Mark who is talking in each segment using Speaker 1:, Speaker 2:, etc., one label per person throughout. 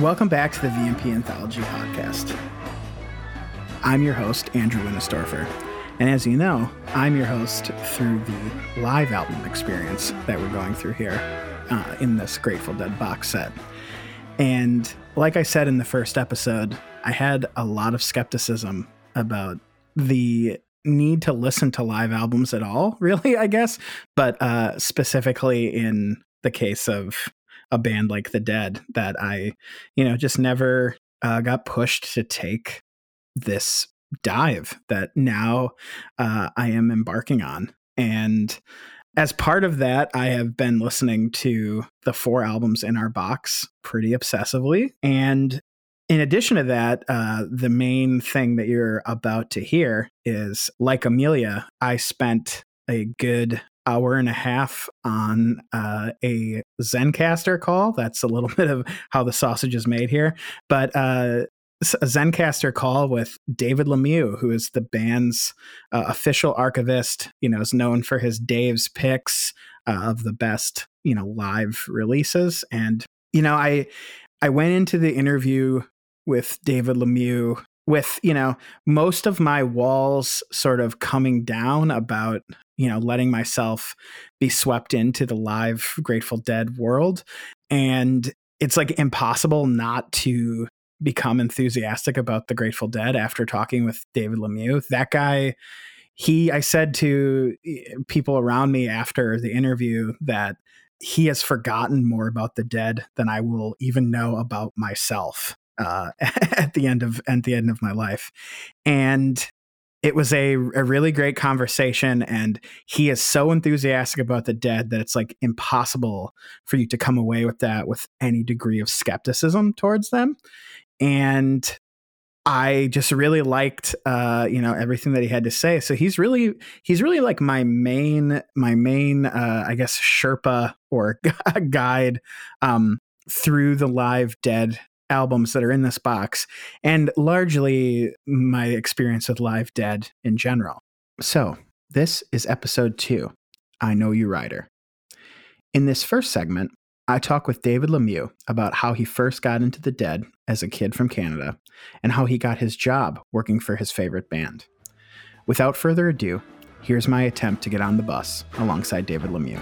Speaker 1: Welcome back to the VMP Anthology Podcast. I'm your host, Andrew Winistorfer. And as you know, I'm your host through the live album experience that we're going through here uh, in this Grateful Dead box set. And like I said in the first episode, I had a lot of skepticism about the need to listen to live albums at all, really, I guess, but uh, specifically in the case of a band like The Dead, that I, you know, just never uh, got pushed to take this dive that now uh, I am embarking on. And as part of that, I have been listening to the four albums in our box pretty obsessively. And in addition to that, uh, the main thing that you're about to hear is like Amelia, I spent a good hour and a half on uh, a Zencastr call. That's a little bit of how the sausage is made here. But uh, a Zencastr call with David Lemieux, who is the band's uh, official archivist. You know, is known for his Dave's picks uh, of the best you know live releases. And you know, I I went into the interview with David Lemieux with you know most of my walls sort of coming down about you know letting myself be swept into the live Grateful Dead world, and it's like impossible not to become enthusiastic about the Grateful Dead after talking with David Lemieux. That guy, he, I said to eh, people around me after the interview that he has forgotten more about the dead than I will even know about myself uh, at the end of at the end of my life, and it was a, a really great conversation and he is so enthusiastic about the dead that it's like impossible for you to come away with that with any degree of skepticism towards them and I just really liked uh, you know everything that he had to say. So he's really he's really like my main my main uh, I guess Sherpa or guide um, through the live dead albums that are in this box and largely my experience with live dead in general. So, this is episode 2. I know you rider. In this first segment, I talk with David Lemieux about how he first got into the dead as a kid from Canada and how he got his job working for his favorite band. Without further ado, here's my attempt to get on the bus alongside David Lemieux.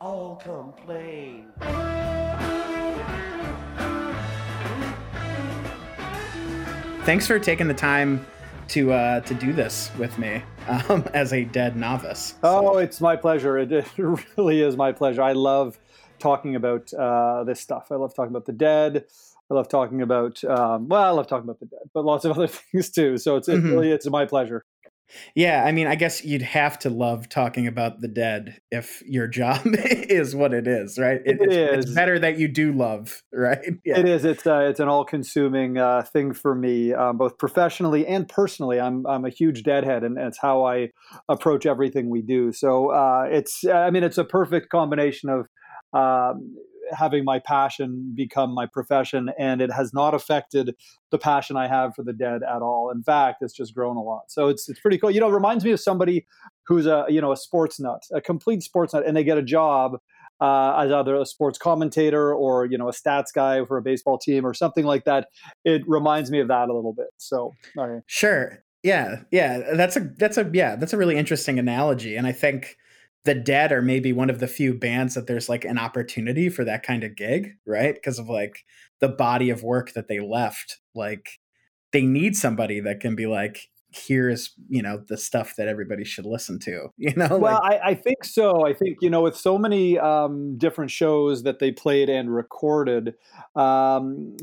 Speaker 1: All complain. thanks for taking the time to uh, to do this with me um, as a dead novice.
Speaker 2: Oh, it's my pleasure. It, it, really is my pleasure. I love talking about uh, this stuff. I love talking about the dead. I love talking about um, well, I love talking about the dead, but lots of other things too. So it's it mm-hmm. really it's my pleasure.
Speaker 1: Yeah, I mean, I guess you'd have to love talking about the dead if your job is what it is, right? It, it it's, is. It's better that you do love, right?
Speaker 2: Yeah. It is. It's uh, it's an all-consuming uh, thing for me, um, both professionally and personally. I'm I'm a huge deadhead, and it's how I approach everything we do. So uh, it's I mean, it's a perfect combination of um, having my passion become my profession, and it has not affected the passion I have for the dead at all. In fact, it's just grown a lot. So it's it's pretty cool. You know, it reminds me of somebody who's a you know a sports nut, a complete sports nut, and they get a job uh, as either a sports commentator or you know a stats guy for a baseball team or something like that. It reminds me of that a little bit. So
Speaker 1: sure, yeah, yeah, that's a that's a yeah that's a really interesting analogy, and I think the dead are maybe one of the few bands that there's like an opportunity for that kind of gig right? Because of like the body of work that they left like they need somebody that can be like here's you know the stuff that everybody should listen to you know
Speaker 2: well like, I, I, think so. I think you know with so many um, different shows that they played and recorded um,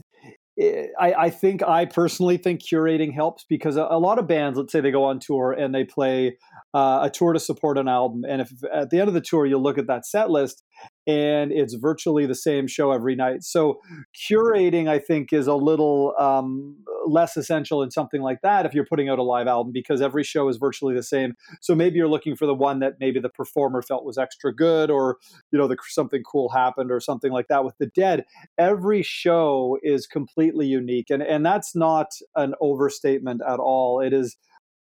Speaker 2: I, I, think I personally think curating helps because a, a, lot of bands, let's say they go on tour and they play uh, a tour to support an album, and if at the end of the tour you look at that set list and it's virtually the same show every night. So curating, I think, is a little um, less essential in something like that if you're putting out a live album because every show is virtually the same. So maybe you're looking for the one that maybe the performer felt was extra good, or you know, the, something cool happened, or something like that. With the Dead, every show is completely unique, and and that's not an overstatement at all. It is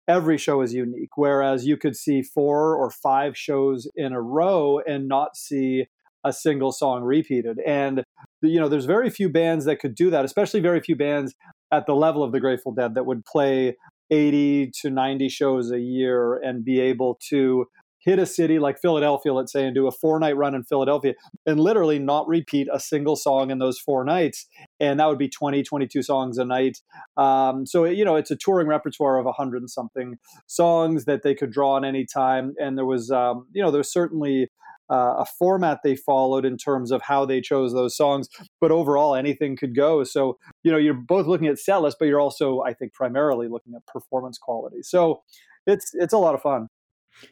Speaker 2: every show is unique. Whereas you could see four or five shows in a row and not see a single song repeated. And you know, there's very few bands that could do that, especially very few bands at the level of the Grateful Dead that would play 80 to 90 shows a year and be able to hit a city like Philadelphia, let's say, and do a four night run in Philadelphia and literally not repeat a single song in those four nights. And that would be 20, 22 songs a night. Um, so, you know, it's a touring repertoire of 100 and something songs that they could draw on any time. And there was, um, you know, there's certainly uh, a format they followed in terms of how they chose those songs. But overall, anything could go. So, you know, you're both looking at set list, but you're also, I think, primarily looking at performance quality. So, it's it's a lot of fun.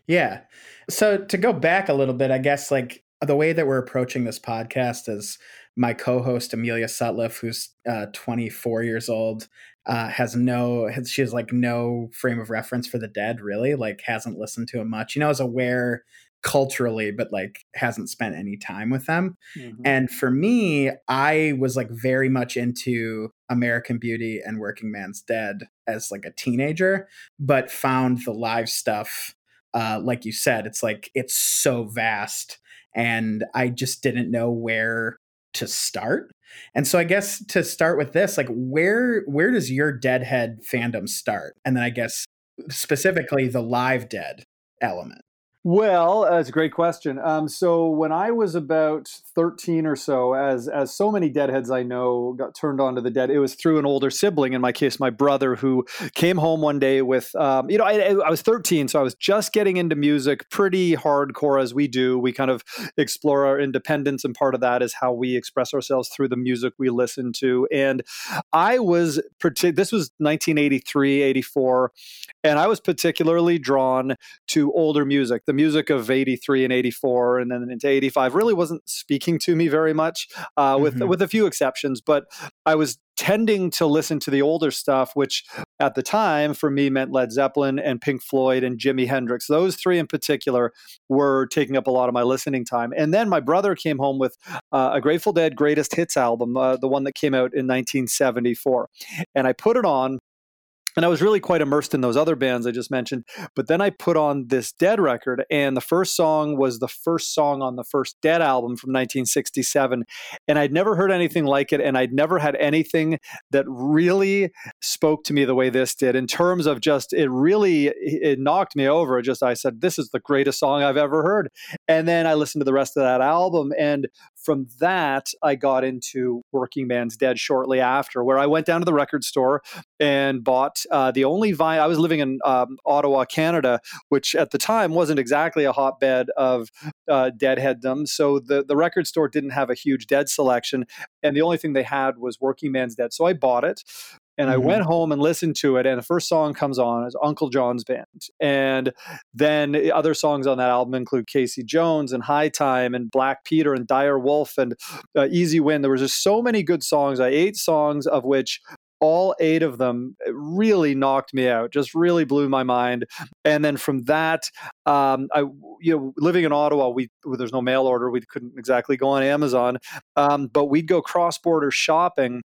Speaker 1: Yeah. So to go back a little bit, I guess like the way that we're approaching this podcast is my co-host Amelia Sutliff, who's uh, 24 years old, uh, has no, has, she has like no frame of reference for the dead, really. Like hasn't listened to him much. You know, is aware culturally, but like hasn't spent any time with them. Mm-hmm. And for me, I was like very much into American Beauty and Working Man's Dead as like a teenager, but found the live stuff uh, like you said, it's like it's so vast, and I just didn't know where to start. And so I guess to start with this, like where where does your Deadhead fandom start? And then I guess specifically the live Dead element.
Speaker 2: Well, that's a great question. Um, so when I was about thirteen or so, as as so many deadheads I know got turned on to the dead, it was through an older sibling. In my case, my brother, who came home one day with, um, you know, I, I, was thirteen, so I was just getting into music, pretty hardcore as we do. We kind of explore our independence, and part of that is how we express ourselves through the music we listen to. And I was, this was 1983, 84, and I was particularly drawn to older music the music of 83 and 84 and then into 85 really wasn't speaking to me very much uh, with mm-hmm. with a few exceptions but i was tending to listen to the older stuff which at the time for me meant led zeppelin and pink floyd and jimi hendrix. Those three in particular were taking up a lot of my listening time. And then my brother came home with uh, a grateful dead greatest hits album uh, the one that came out in 1974 and i put it on and I was really quite immersed in those other bands I just mentioned. But then I put on this Dead record, and the first song was the first song on the first Dead album from 1967. And I'd never heard anything like it, and I'd never had anything that really spoke to me the way this did in terms of just it really it knocked me over. Just I said, This is the greatest song I've ever heard. And then I listened to the rest of that album, and from that, I got into Working Man's Dead shortly after, where I went down to the record store and bought uh, the only vinyl. I was living in um, Ottawa, Canada, which at the time wasn't exactly a hotbed of uh, deadheaddom. So the, the record store didn't have a huge dead selection. And the only thing they had was Working Man's Dead. So I bought it. And mm-hmm. I went home and listened to it, and the first song comes on is Uncle John's Band. And then other songs on that album include Casey Jones and High Time and Black Peter and Dire Wolf and uh, Easy Wind. There was just so many good songs. I eight songs of which all eight of them really knocked me out just really blew my mind and then from that um, i you know living in ottawa we there's no mail order we couldn't exactly go on amazon um, but we'd go cross border shopping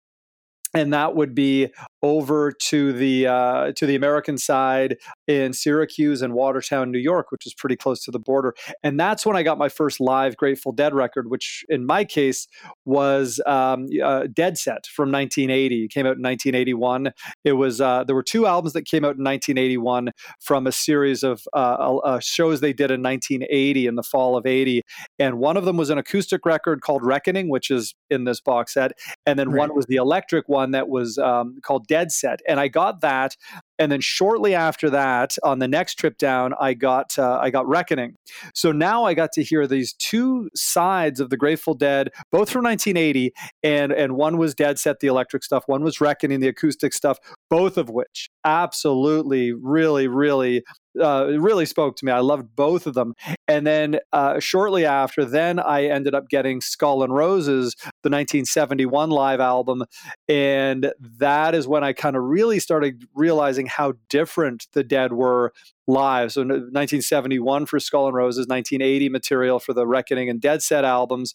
Speaker 2: and that would be over to the uh, to the American side in Syracuse and Watertown, New York, which is pretty close to the border. And that's when I got my first live Grateful Dead record, which in my case was um, uh, Dead Set from 1980. It came out in 1981. It was uh, there were two albums that came out in 1981 from a series of uh, uh, shows they did in 1980 in the fall of 80, and one of them was an acoustic record called Reckoning, which is in this box set, and then right. one was the electric one that was um, called Dead Set, and I got that. And then shortly after that, on the next trip down, I got uh, I got Reckoning. So now I got to hear these two sides of the Grateful Dead, both from 1980, and and one was Dead Set, the electric stuff. One was Reckoning, the acoustic stuff. Both of which absolutely, really, really uh, really spoke to me. I loved both of them. And then uh, shortly after, then I ended up getting Skull and Roses, the 1971 live album, and that is when I kind of really started realizing how different the Dead were live. So 1971 for Skull and Roses, 1980 material for the Reckoning and Dead Set albums,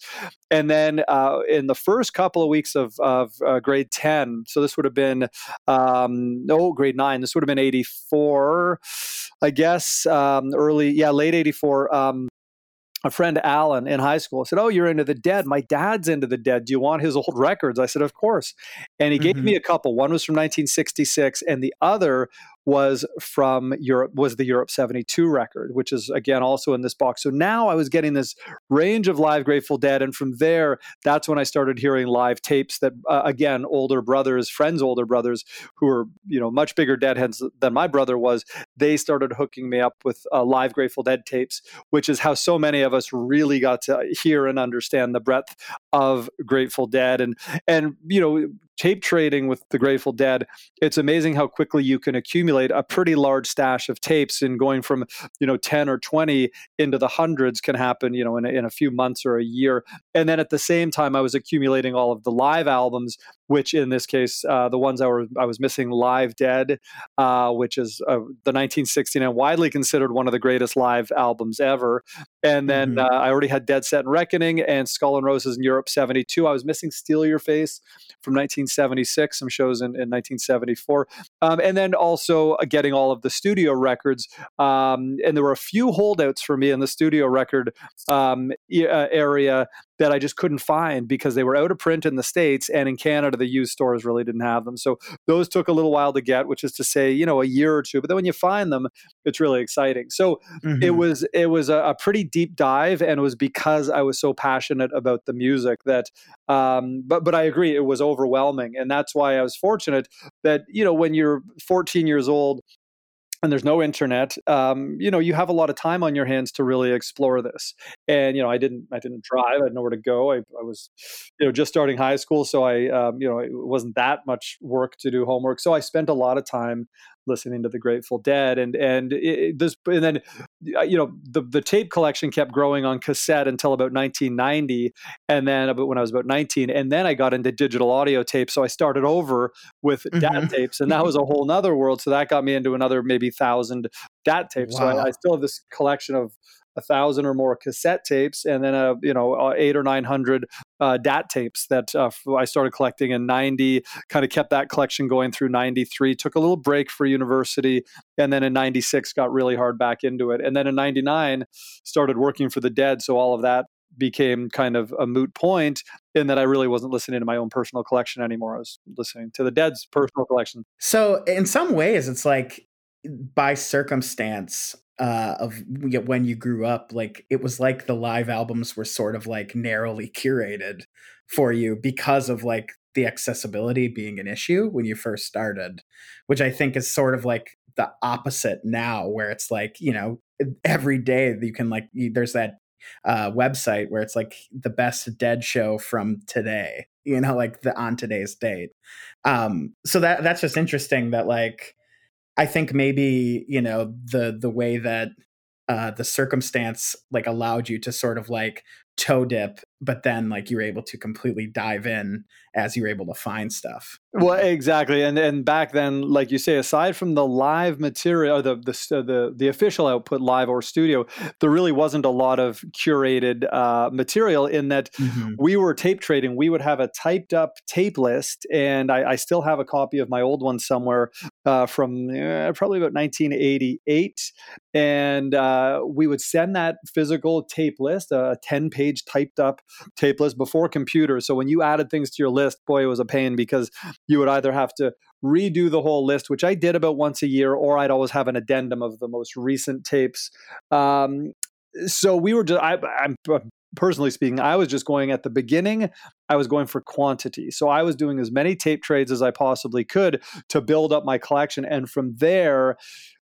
Speaker 2: and then uh, in the first couple of weeks of, of uh, grade 10, so this would have been um, no grade nine. This would have been 84, I guess, um, early yeah late 84. Um, a friend Alan in high school said, "Oh, you're into the Dead. My dad's into the Dead. Do you want his old records?" I said, "Of course." And he mm-hmm. gave me a couple. One was from 1966, and the other was from Europe was the Europe 72 record, which is again also in this box. So now I was getting this range of live Grateful Dead, and from there, that's when I started hearing live tapes that uh, again older brothers, friends, older brothers who were you know much bigger Deadheads than my brother was. They started hooking me up with uh, live Grateful Dead tapes, which is how so many of us really got to hear and understand the breadth of Grateful Dead, and and you know tape trading with the Grateful Dead, it's amazing how quickly you can accumulate a pretty large stash of tapes. And going from you know ten or twenty into the hundreds can happen you know in a, in a few months or a year. And then at the same time, I was accumulating all of the live albums which in this case, uh, the ones I, were, I was missing, Live Dead, uh, which is uh, the 1969, widely considered one of the greatest live albums ever. And then mm-hmm. Uh, I already had Dead Set and Reckoning and Skull and Roses in Europe 72. I was missing Steal Your Face from 1976, some shows in, in 1974. Um, and then also uh, getting all of the studio records. Um, and there were a few holdouts for me in the studio record um, uh, area that I just couldn't find because they were out of print in the States and in Canada, the used stores really didn't have them. So those took a little while to get, which is to say, you know, a year or two. But then when you find them, it's really exciting. So mm-hmm. it was it was a, a, pretty deep dive, and it was because I was so passionate about the music that. Um, but but I agree, it was overwhelming, and that's why I was fortunate that you know when you're 14 years old and there's no internet um, you know you have a lot of time on your hands to really explore this. And you know i didn't i didn't drive i had nowhere to go i, I was you know just starting high school so i um, you know it wasn't that much work to do homework. So i spent a lot of time listening to the Grateful Dead, and and it, this and then you know the the tape collection kept growing on cassette until about 1990, and then about when I was about 19, and then I got into digital audio tape, so I started over with mm-hmm. DAT tapes, and that was a whole nother world. So that got me into another maybe thousand DAT tapes. Wow. So I, I still have this collection of a thousand or more cassette tapes, and then a you know uh, eight or nine hundred uh, DAT tapes that uh, I started collecting in '90. Kind of kept that collection going through '93. Took a little break for university, and then in '96 got really hard back into it. And then in '99 started working for the Dead. So all of that became kind of a moot point in that I really wasn't listening to my own personal collection anymore. I was listening to the Dead's personal collection.
Speaker 1: So in some ways, it's like by circumstance uh, of when you grew up, like it was like the live albums were sort of like narrowly curated for you because of like the accessibility being an issue when you first started, which I think is sort of like the opposite now, where it's like, you know, every day you can like, there's that uh, website where it's like the best dead show from today, you know, like the on today's date. Um, so that that's just interesting that like I think maybe you know the the way that uh, the circumstance like allowed you to sort of like toe dip but then like you were able to completely dive in as you were able to find stuff
Speaker 2: well exactly and and back then like you say aside from the live material the the the, the official output live or studio there really wasn't a lot of curated uh, material in that mm-hmm. we were tape trading we would have a typed up tape list and i, I still have a copy of my old one somewhere uh, from uh, probably about 1988 and uh, we would send that physical tape list a 10 page typed up tape list before computers. So when you added things to your list, boy, it was a pain because you would either have to redo the whole list, which I did about once a year, or I'd always have an addendum of the most recent tapes. Um, so we were just, I, I'm personally speaking, I was just going at the beginning, I was going for quantity. So I was doing as many tape trades as I possibly could to build up my collection. And from there,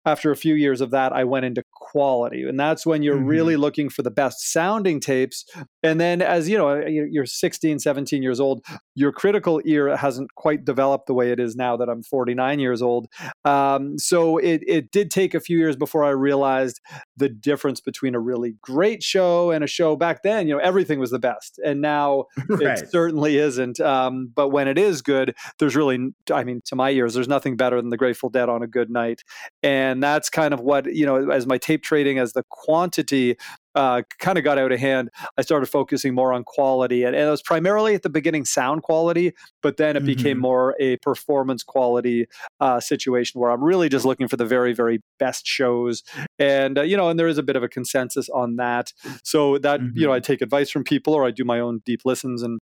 Speaker 2: after a few years of that, I went into quality and that's when you're mm-hmm. really looking for the best sounding tapes and then as you know you're 16 17 years old your critical ear hasn't quite developed the way it is now that i'm 49 years old um, so it, it did take a few years before i realized the difference between a really great show and a show back then you know everything was the best and now right. it certainly isn't um, but when it is good there's really i mean to my ears there's nothing better than the grateful dead on a good night and that's kind of what you know as my tape trading as the quantity uh, kind of got out of hand, I started focusing more on quality. And, and, it was primarily at the beginning sound quality, but then it mm-hmm. became more a performance quality uh, situation where I'm really just looking for the very, very best shows. And, uh, you know, and there is a bit of a consensus on that. So that, mm-hmm. you know, I mm-hmm. take advice from people or I do my own deep listens and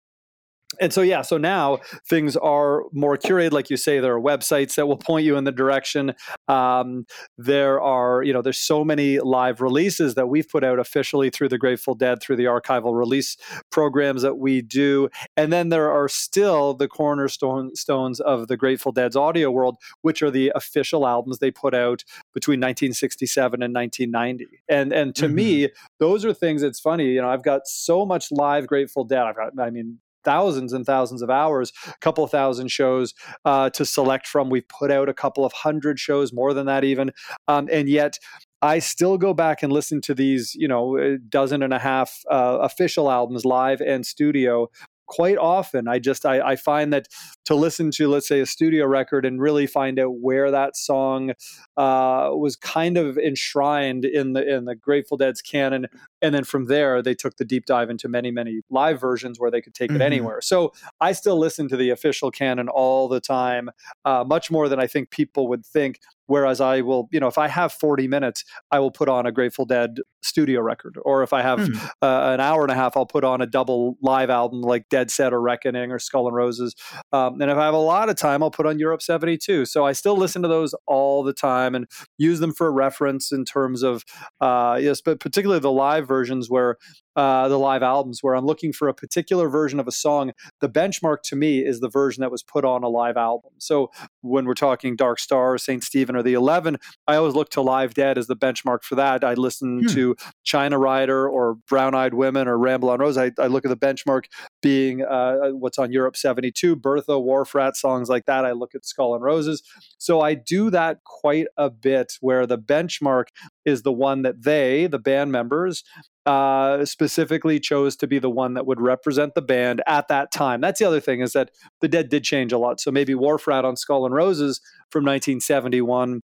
Speaker 2: and so yeah so now things are more curated. Like you say there are websites that will point you in the direction. Um, there are you know there's so many live releases that we've put out officially through the grateful dead through the archival release programs that we do. And then there are still the cornerstones of the grateful dead's audio world which are the official albums they put out between 1967 and 1990 and and to mm-hmm. me those are things it's funny you know i've got so much live grateful dead. I've got i mean thousands and thousands of hours, a couple thousand shows uh, to select from. We've put out a couple of hundred shows, more than that even, um, and yet. I still go back and listen to these, you know, dozen and a half uh, official albums, live and studio, quite often i just I, I, find that to listen to let's say a studio record and really find out where that song uh, was kind of enshrined in the in the grateful dead's canon and then from there they took the deep dive into many many live versions where they could take mm-hmm. it anywhere so i still listen to the official canon all the time uh, much more than i think people would think Whereas I will, you know, if I have 40 minutes, I will put on a Grateful Dead studio record. Or if I have mm. uh, an hour and a half, I'll put on a double live album like Dead Set or Reckoning or Skull and Roses. Um, and if I have a lot of time, I'll put on Europe 72. So I still listen to those all the time and use them for reference in terms of, uh, yes, but particularly the live versions where uh, the live albums where I'm looking for a particular version of a song. The benchmark to me is the version that was put on a live album. So when we're talking Dark Star, St. Stephen, or the Eleven, I always look to Live Dead as the benchmark for that. I listen hmm. to China Rider or Brown Eyed Women or Ramble on Rose. I, I look at the benchmark being uh, what's on Europe 72, Bertha, Wharf Rat, songs like that. I look at Skull and Roses. So I do that quite a bit where the benchmark is the one that they, the band members, uh, specifically chose to be the one that would represent the band at that time. That's the other thing is that the Dead did change a lot. So maybe Wharf Rat on Skull and Roses from 1971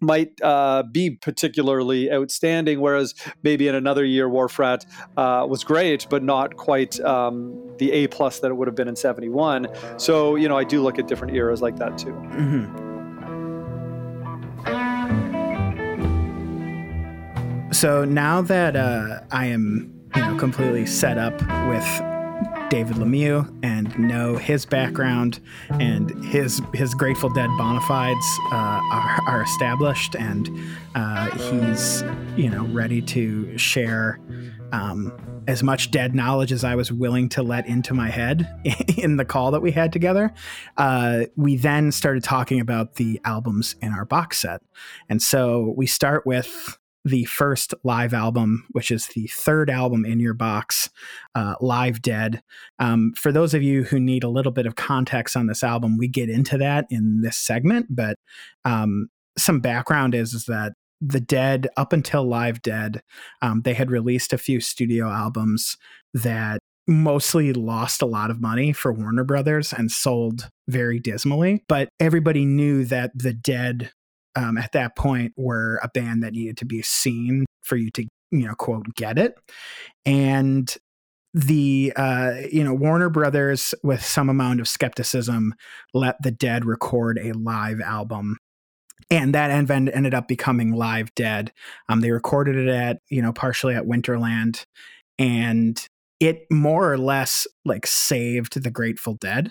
Speaker 2: might uh, be particularly outstanding, whereas maybe in another year Wharf Rat uh, was great, but not quite um, the A plus that it would have been in '71. So you know, I do look at different eras like that too. Mm-hmm.
Speaker 1: So now that uh, I am, you know, completely set up with David Lemieux and know his background and his his Grateful Dead bona fides uh, are, are, established, and uh, he's you know ready to share um, as much dead knowledge as I was willing to let into my head in the call that we had together. Uh, we then started talking about the albums in our box set, and so we start with the first live album, which is the third album in your box, uh, Live Dead. Um, for those of you who need a little bit of context on this album, we get into that in this segment, but um, some background is, is that the Dead, up until Live Dead, um, they had released a few studio albums that mostly lost a lot of money for Warner Brothers and sold very dismally. But everybody knew that the Dead um, at that point were a band that needed to be seen for you to you know quote get it. And the uh, you know Warner Brothers, with some amount of skepticism, let the Dead record a live album, and that event ended up becoming Live Dead. Um, they recorded it at you know partially at Winterland, and it more or less like saved the Grateful Dead.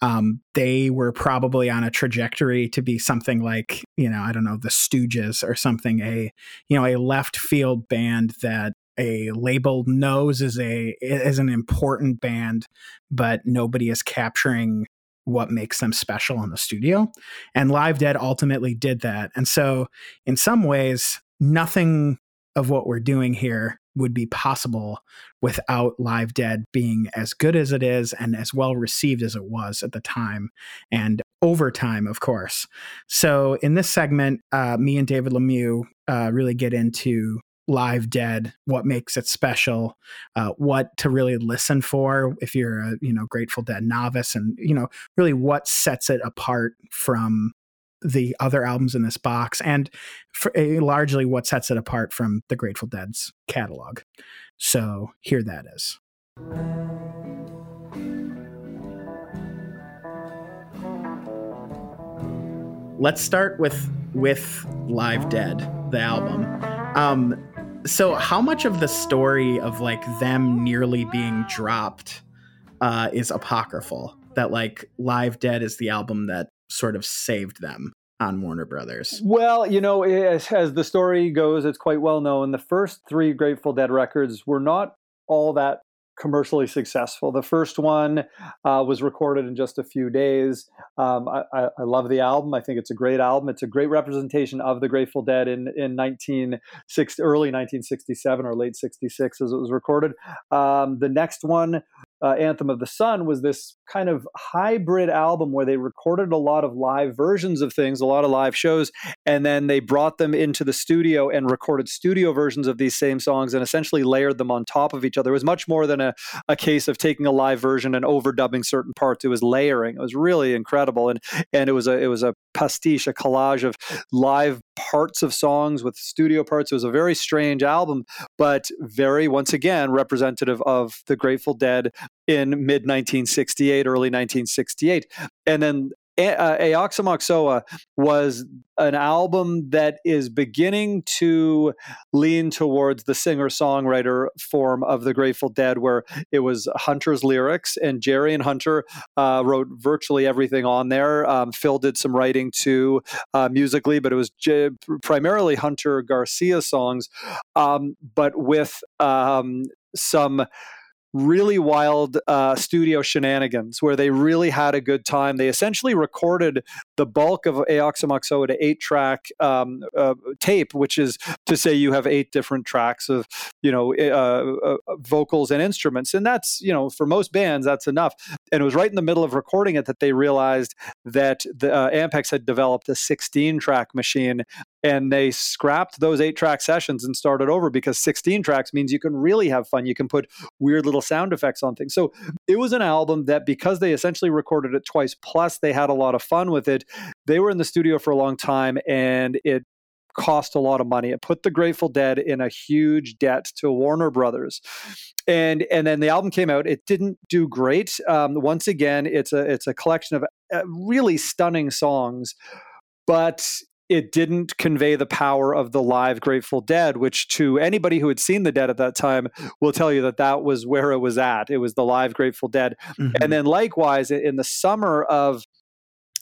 Speaker 1: Um, they were probably on a trajectory to be something like, you know, I don't know, the Stooges or something, a, you know, a left field band that a label knows is a is an important band, but nobody is capturing what makes them special in the studio. And Live Dead ultimately did that. And so in some ways, nothing of what we're doing here would be possible without Live Dead being as good as it is and as well received as it was at the time and over time, of course. So, in this segment, uh, me and David Lemieux uh, really get into Live Dead, what makes it special, uh, what to really listen for if you're a you know Grateful Dead novice, and you know really what sets it apart from the other albums in this box, and for, uh, largely what sets it apart from the Grateful Dead's catalog. So here that is. Let's start with with Live Dead, the album. Um, so how much of the story of like them nearly being dropped uh, is apocryphal? That like Live Dead is the album that sort of saved them on Warner Brothers?
Speaker 2: Well, you know, as, as the story goes, it's quite well known. The first three Grateful Dead records were not all that commercially successful. The first one uh, was recorded in just a few days. Um, I, I, I, love the album. I think it's a great album. It's a great representation of the Grateful Dead in in 1960, early 1967 or late 66 as it was recorded. Um, the next one uh, Anthem of the Sun was this kind of hybrid album where they recorded a lot of live versions of things, a lot of live shows, and then they brought them into the studio and recorded studio versions of these same songs and essentially layered them on top of each other. It was much more than a, a case of taking a live version and overdubbing certain parts. It was layering. It was really incredible, and and it was a it was a pastiche, a collage of live parts of songs with studio parts. It was a very strange album, but very once again representative of the Grateful Dead in mid 1968, early 1968. And then uh, Aoxomoxoa was an album that is beginning to lean towards the singer songwriter form of the Grateful Dead, where it was Hunter's lyrics, and Jerry and Hunter uh, wrote virtually everything on there. Um, Phil did some writing too, uh, musically, but it was j- primarily Hunter Garcia songs, um, but with um, some really wild uh, studio shenanigans where they really had a good time. They essentially recorded the bulk of Aoxomoxoa to eight track um, uh, tape, which is to say you have eight different tracks of you know uh, uh, vocals and instruments, and that's you know for most bands that's enough. And it was right in the middle of recording it that they realized that the uh, Ampex had developed a 16 track machine and they scrapped those eight track sessions and started over because 16 tracks means you can really have fun. You can put weird little sound effects on things. So it was an album that because they essentially recorded it twice, plus they had a lot of fun with it, they were in the studio for a long time and it cost a lot of money. It put the Grateful Dead in a huge debt to Warner Brothers. And and then the album came out. It didn't do great. Um, once again, it's a it's a collection of uh, really stunning songs, but it didn't convey the power of the live Grateful Dead, which to anybody who had seen the Dead at that time will tell you that that was where it was at. It was the live Grateful Dead. Mm-hmm. And then likewise, in the summer of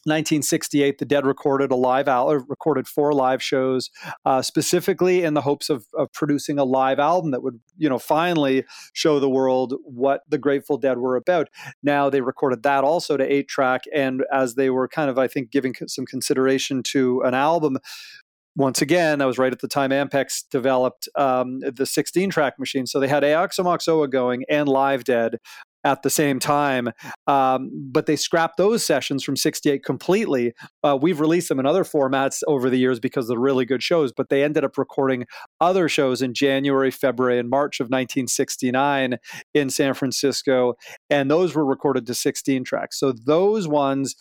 Speaker 2: 1968, the Dead recorded a live album, recorded four live shows, uh, specifically in the hopes of, of producing a live album that would, you know, finally show the world what the Grateful Dead were about. Now they recorded that also to eight track, and as they were kind of, I think, giving some consideration to an album, once again, that was right at the time Ampex developed um, the 16 track machine. So they had Aoxomoxoa going and Live Dead at the same time. Um, but they scrapped those sessions from 68 completely. Uh, we've released them in other formats over the years because they're really good shows, but they ended up recording other shows in January, February, and March of 1969 in San Francisco. And those were recorded to 16 tracks. So those ones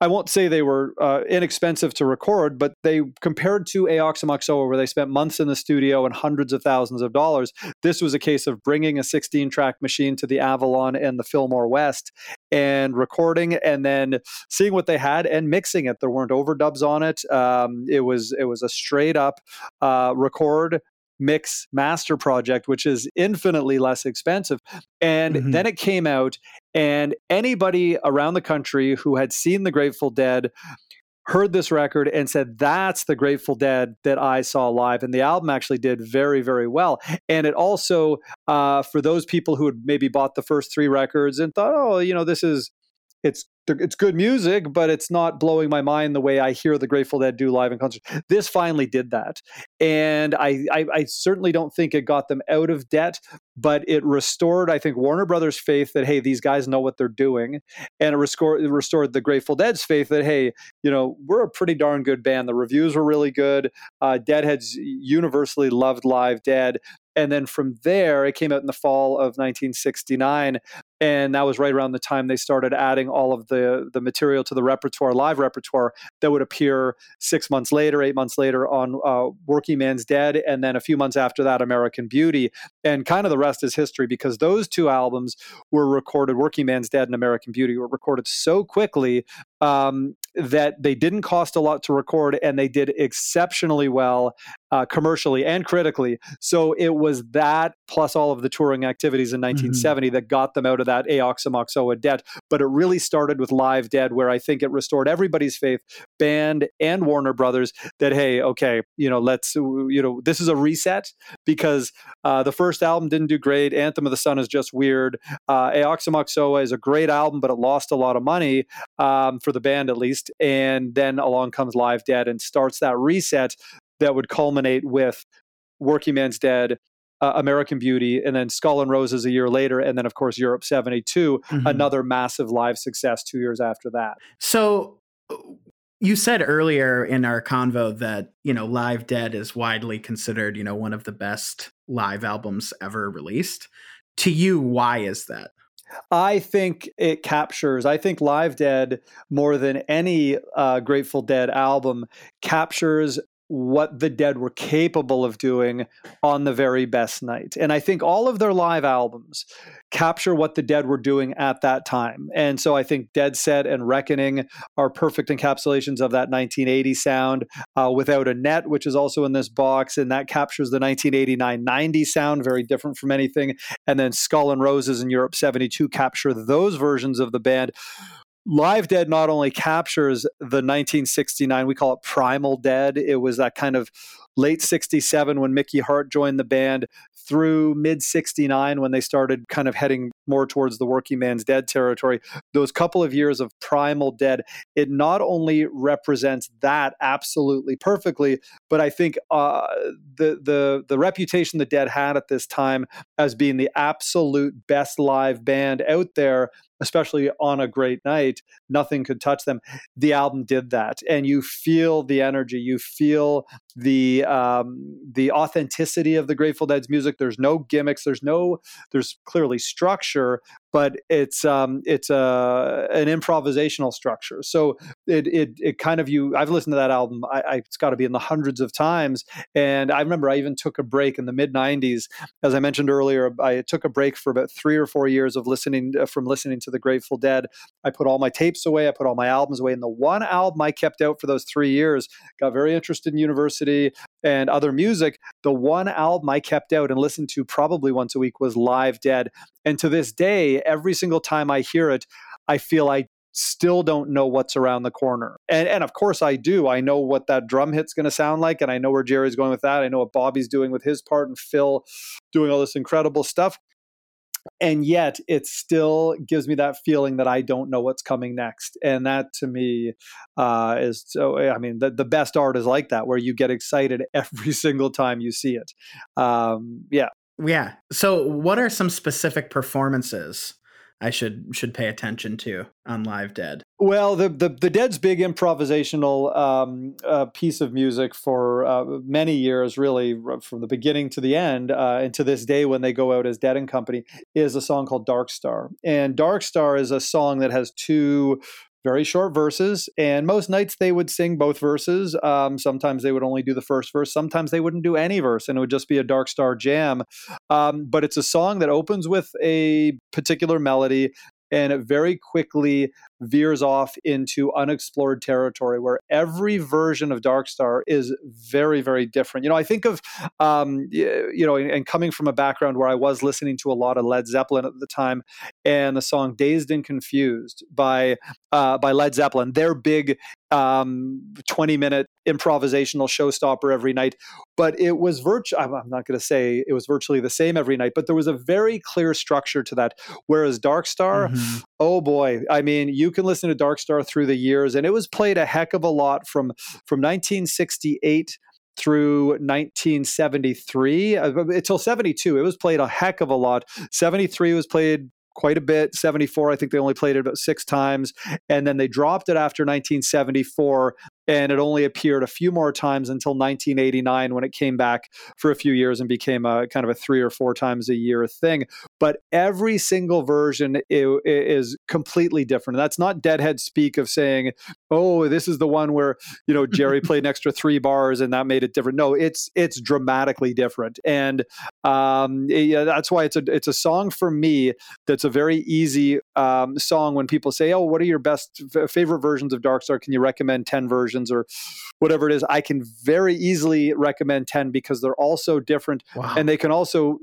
Speaker 2: I won't say they were uh, inexpensive to record, but they compared to Aoxomoxoa, where they spent months in the studio and hundreds of thousands of dollars. This was a case of bringing a 16 track machine to the Avalon and the Fillmore West and recording, and then seeing what they had and mixing it. There weren't overdubs on it. Um, it was it was a straight up uh, record mix master project, which is infinitely less expensive. And mm-hmm. then it came out, and anybody around the country who had seen the Grateful Dead heard this record and said, That's the Grateful Dead that I saw live. And the album actually did very, very well. And it also, uh, for those people who had maybe bought the first three records and thought, Oh, you know, this is. It's it's good music, but it's not blowing my mind the way I hear the Grateful Dead do live in concert. This finally did that, and I, I, I certainly don't think it got them out of debt, but it restored, I think, Warner Brothers' faith that hey, these guys know what they're doing, and it restored, it restored the Grateful Dead's faith that hey, you know, we're a pretty darn good band. The reviews were really good. Uh, Deadheads universally loved Live Dead. And then from there, it came out in the fall of 1969 and that was right around the time they started adding all of the the material to the repertoire live repertoire that would appear six months later eight months later on uh, working man's dead and then a few months after that american beauty and kind of the rest is history because those two albums were recorded working man's dead and american beauty were recorded so quickly um, that they didn't cost a lot to record and they did exceptionally well uh, commercially and critically. So it was that plus all of the touring activities in 1970 mm-hmm. that got them out of that Aoxomoxoa debt. But it really started with Live Dead, where I think it restored everybody's faith, band and Warner Brothers, that hey, okay, you know, let's you know, this is a reset because uh, the first album didn't do great. Anthem of the Sun is just weird. Uh, Aoxomoxoa is a great album, but it lost a lot of money um, for the band at least. And then along comes Live Dead and starts that reset that would culminate with Working Man's Dead, uh, American Beauty, and then Skull and Roses a year later, and then of course Europe '72, mm-hmm. another massive live success two years after that.
Speaker 1: So. You said earlier in our convo that, you know, Live Dead is widely considered, you know, one of the best live albums ever released. To you, why is that?
Speaker 2: I think it captures, I think Live Dead, more than any uh, Grateful Dead album, captures what the dead were capable of doing on the very best night. And I think all of their live albums capture what the dead were doing at that time. And so I think Dead Set and Reckoning are perfect encapsulations of that 1980 sound. Uh, Without a Net, which is also in this box, and that captures the 1989 90 sound, very different from anything. And then Skull and Roses in Europe 72 capture those versions of the band Live Dead not only captures the 1969, we call it Primal Dead. It was that kind of late 67 when Mickey Hart joined the band through mid 69 when they started kind of heading more towards the working man's dead territory. Those couple of years of Primal Dead, it not only represents that absolutely perfectly, but I think uh, the, the, the reputation the Dead had at this time as being the absolute best live band out there especially on a great night, nothing could touch them. The album did that, and you feel the energy, you feel the um, the authenticity of the Grateful Dead's music. There's no gimmicks. There's no. There's clearly structure, but it's um, it's a an improvisational structure. So it it it kind of you. I've listened to that album. I, I it's got to be in the hundreds of times. And I remember I even took a break in the mid '90s, as I mentioned earlier. I took a break for about three or four years of listening uh, from listening to the Grateful Dead. I put all my tapes away. I put all my albums away. And the one album I kept out for those three years got very interested in university and other music. The one album I kept out and listened to probably once a week was Live Dead. And to this day, every single time I hear it, I feel I still don't know what's around the corner. And and of course I do. I know what that drum hit's going to sound like and I know where Jerry's going with that. I know what Bobby's doing with his part and Phil doing all this incredible stuff and yet it still gives me that feeling that I don't know what's coming next. And that to me uh, is so, I mean, the, the best art is like that, where you get excited every single time you see it. Um, yeah.
Speaker 1: Yeah. So, what are some specific performances I should should pay attention to on Live Dead?
Speaker 2: Well, the the, the Dead's big improvisational um, uh, piece of music for uh, many years, really from the beginning to the end, uh, and to this day when they go out as Dead and Company, is a song called Dark Star. And Dark Star is a song that has two very short verses. And most nights they would sing both verses. Um, sometimes they would only do the first verse. Sometimes they wouldn't do any verse, and it would just be a Dark Star jam. Um, but it's a song that opens with a particular melody and it very quickly veers off into unexplored territory where every version of Dark Star is very, very different. You know, I think of, um, you know, and coming from a background where I was listening to a lot of Led Zeppelin at the time, and the song "Dazed and Confused" by uh, by Led Zeppelin, their big um, 20 minute improvisational showstopper every night. But it was virtual. I'm not going to say it was virtually the same every night, but there was a very clear structure to that. Whereas Dark Star, mm-hmm. oh boy, I mean, you can listen to Dark Star through the years, and it was played a heck of a lot from from 1968 through 1973 uh, until 72 it was played a heck of a lot 73 was played quite a bit 74 i think they only played it about six times and then they dropped it after 1974 and it only appeared a few more times until 1989 when it came back for a few years and became a kind of a three or four times a year thing. But every single version is completely different. And that's not Deadhead speak of saying, "Oh, this is the one where you know Jerry played an extra three bars and that made it different." No, it's it's dramatically different, and um, yeah, that's why it's a it's a song for me that's a very easy um, song. When people say, "Oh, what are your best f- favorite versions of Dark Star?" Can you recommend ten versions? or whatever it is, I can very easily recommend 10 because they're all so different wow. and they can also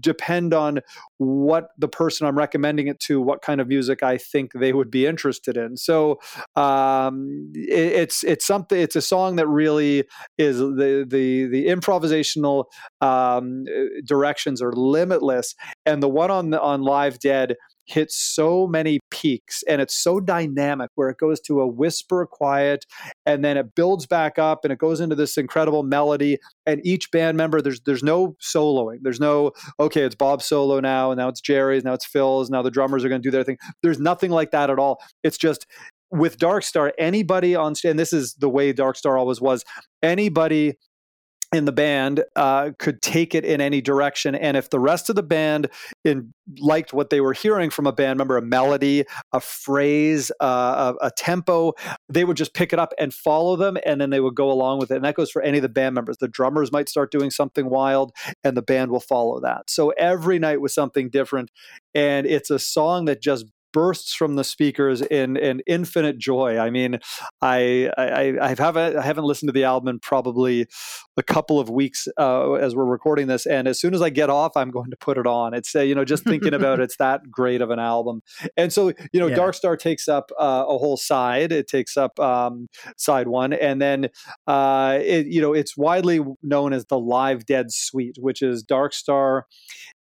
Speaker 2: depend on what the person I'm recommending it to, what kind of music I think they would be interested in. So um, it, it's it's something. It's a song that really is the the the improvisational um, directions are limitless, and the one on on Live Dead hits so many peaks and it's so dynamic where it goes to a whisper quiet and then it builds back up and it goes into this incredible melody and each band member there's there's no soloing. There's no okay it's Bob's solo now and now it's Jerry's now it's Phil's now the drummers are going to do their thing. There's nothing like that at all. It's just with Dark Star anybody on and this is the way Dark Star always was anybody in the band uh, could take it in any direction. And if the rest of the band in, liked what they were hearing from a band member, a melody, a phrase, uh, a, a, tempo, they would just pick it up and follow them, and then they would go along with it. And that goes for any of the band members. The drummers might start doing something wild, and the band will follow that. So every night was something different. And it's a song that just bursts from the speakers in in infinite joy. I mean, I I, I haven't I haven't listened to the album in probably a couple of weeks uh, as we're recording this, and as soon as I get off, I'm going to put it on. It's uh, you know just thinking about it, it's that great of an album, and so you know, yeah. Dark Star takes up uh, a whole side. It takes up um, side one, and then uh, it you know it's widely known as the Live Dead Suite, which is Dark Star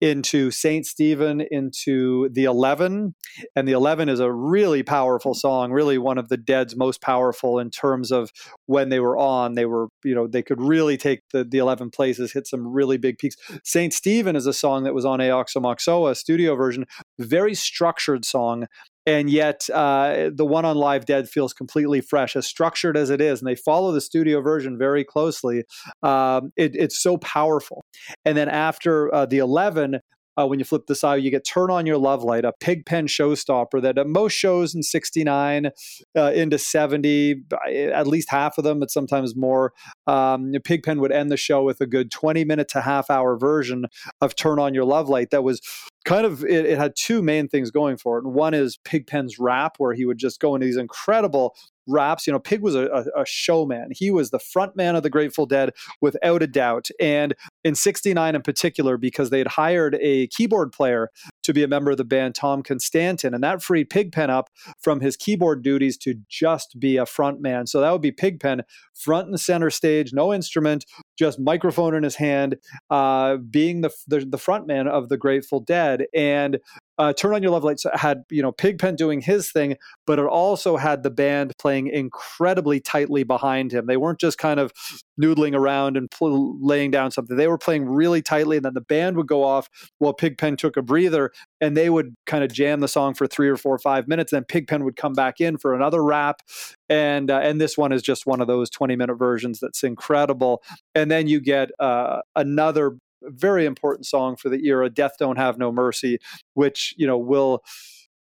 Speaker 2: into Saint Stephen, into the Eleven, and the Eleven is a really powerful mm-hmm. song, really one of the Dead's most powerful in terms of when they were on. They were, you know, they could really take the the Eleven places, hit some really big peaks. Saint Stephen is a song that was on Aoxomoxoa studio version, very structured song and yet uh, the one on live dead feels completely fresh as structured as it is and they follow the studio version very closely um, it, it's so powerful and then after uh, the 11 uh, when you flip the side, you get Turn On Your Love Light, a pigpen showstopper that at most shows in 69 uh, into 70, at least half of them, but sometimes more. Um, pigpen would end the show with a good 20 minute to half hour version of Turn On Your Love Light that was kind of it, it, had two main things going for it. And one is Pigpen's rap, where he would just go into these incredible raps. You know, Pig was a, a, showman. He was the front man of the Grateful Dead without a doubt. And in 69 in particular, because they had hired a keyboard player to be a member of the band, Tom Constanten, and that freed Pigpen up from his keyboard duties to just be a front man. So that would be Pigpen front and center stage, no instrument, just microphone in his hand, uh, being the, the, the front man of the Grateful Dead. And uh, Turn On Your Love Lights had, you know, Pigpen doing his thing, but it also had the band playing incredibly tightly behind him. They weren't just kind of noodling around and pl- laying down something. They were playing really tightly, and then the band would go off while Pigpen took a breather, and they would kind of jam the song for three or four or five minutes. And then Pigpen would come back in for another rap, and uh, and this one is just one of those twenty minute versions that's incredible. And then you get uh, another very important song for the era, Death Don't Have No Mercy, which, you know, will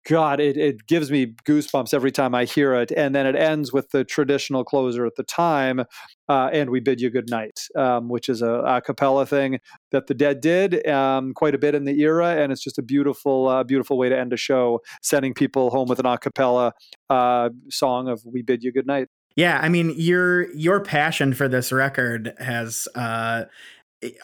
Speaker 2: God, it, it gives me goosebumps every time I hear it. And then it ends with the traditional closer at the time, uh, and we bid you good night, um, which is a, a cappella thing that the Dead did um, quite a bit in the era, and it's just a beautiful, uh, beautiful way to end a show, sending people home with an a cappella uh, song of "We bid you good night."
Speaker 1: Yeah, I mean your your passion for this record has uh,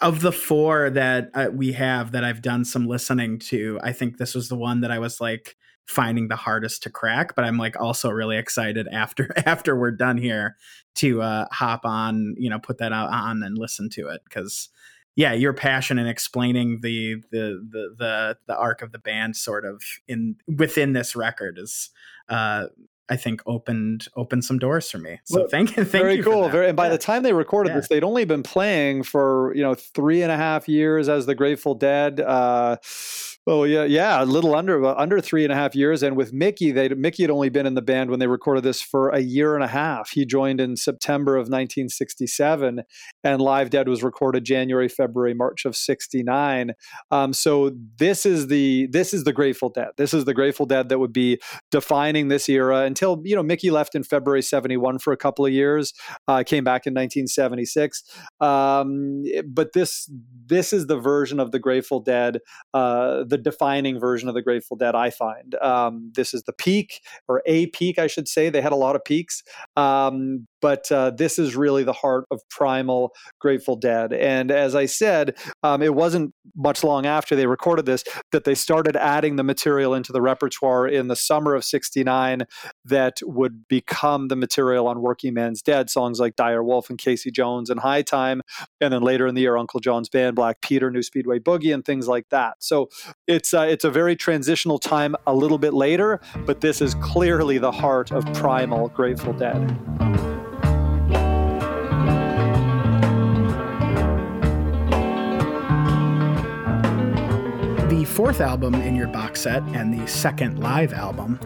Speaker 1: of the four that uh, we have that I've done some listening to, I think this was the one that I was like, finding the hardest to crack. But I'm like also really excited after after we're done here to uh, hop on, you know, put that out on and listen to it because yeah, your passion in explaining the, the the the the arc of the band sort of in within this record is uh I think opened opened some doors for me. So well, thank you. Thank you.
Speaker 2: very
Speaker 1: you
Speaker 2: cool. Very, and by yeah. the time they recorded yeah. this, they'd only been playing for you know three and a half years as the Grateful Dead. Uh, Oh yeah, yeah, a little under under three and a half years. And with Mickey, they Mickey had only been in the band when they recorded this for a year and a half. He joined in September of 1967, and Live Dead was recorded January, February, March of '69. Um, so this is the this is the Grateful Dead. This is the Grateful Dead that would be defining this era until you know Mickey left in February '71 for a couple of years, uh, came back in 1976. Um, but this this is the version of the Grateful Dead. Uh, the defining version of the Grateful Dead, I find. Um, this is the peak, or a peak, I should say. They had a lot of peaks. Um, but uh, this is really the heart of primal Grateful Dead. And as I said, um, it wasn't much long after they recorded this that they started adding the material into the repertoire in the summer of 69 that would become the material on Working Man's Dead, songs like Dire Wolf and Casey Jones and High Time. And then later in the year, Uncle John's Band, Black Peter, New Speedway Boogie, and things like that. So it's, uh, it's a very transitional time a little bit later, but this is clearly the heart of primal Grateful Dead.
Speaker 1: Fourth album in your box set and the second live album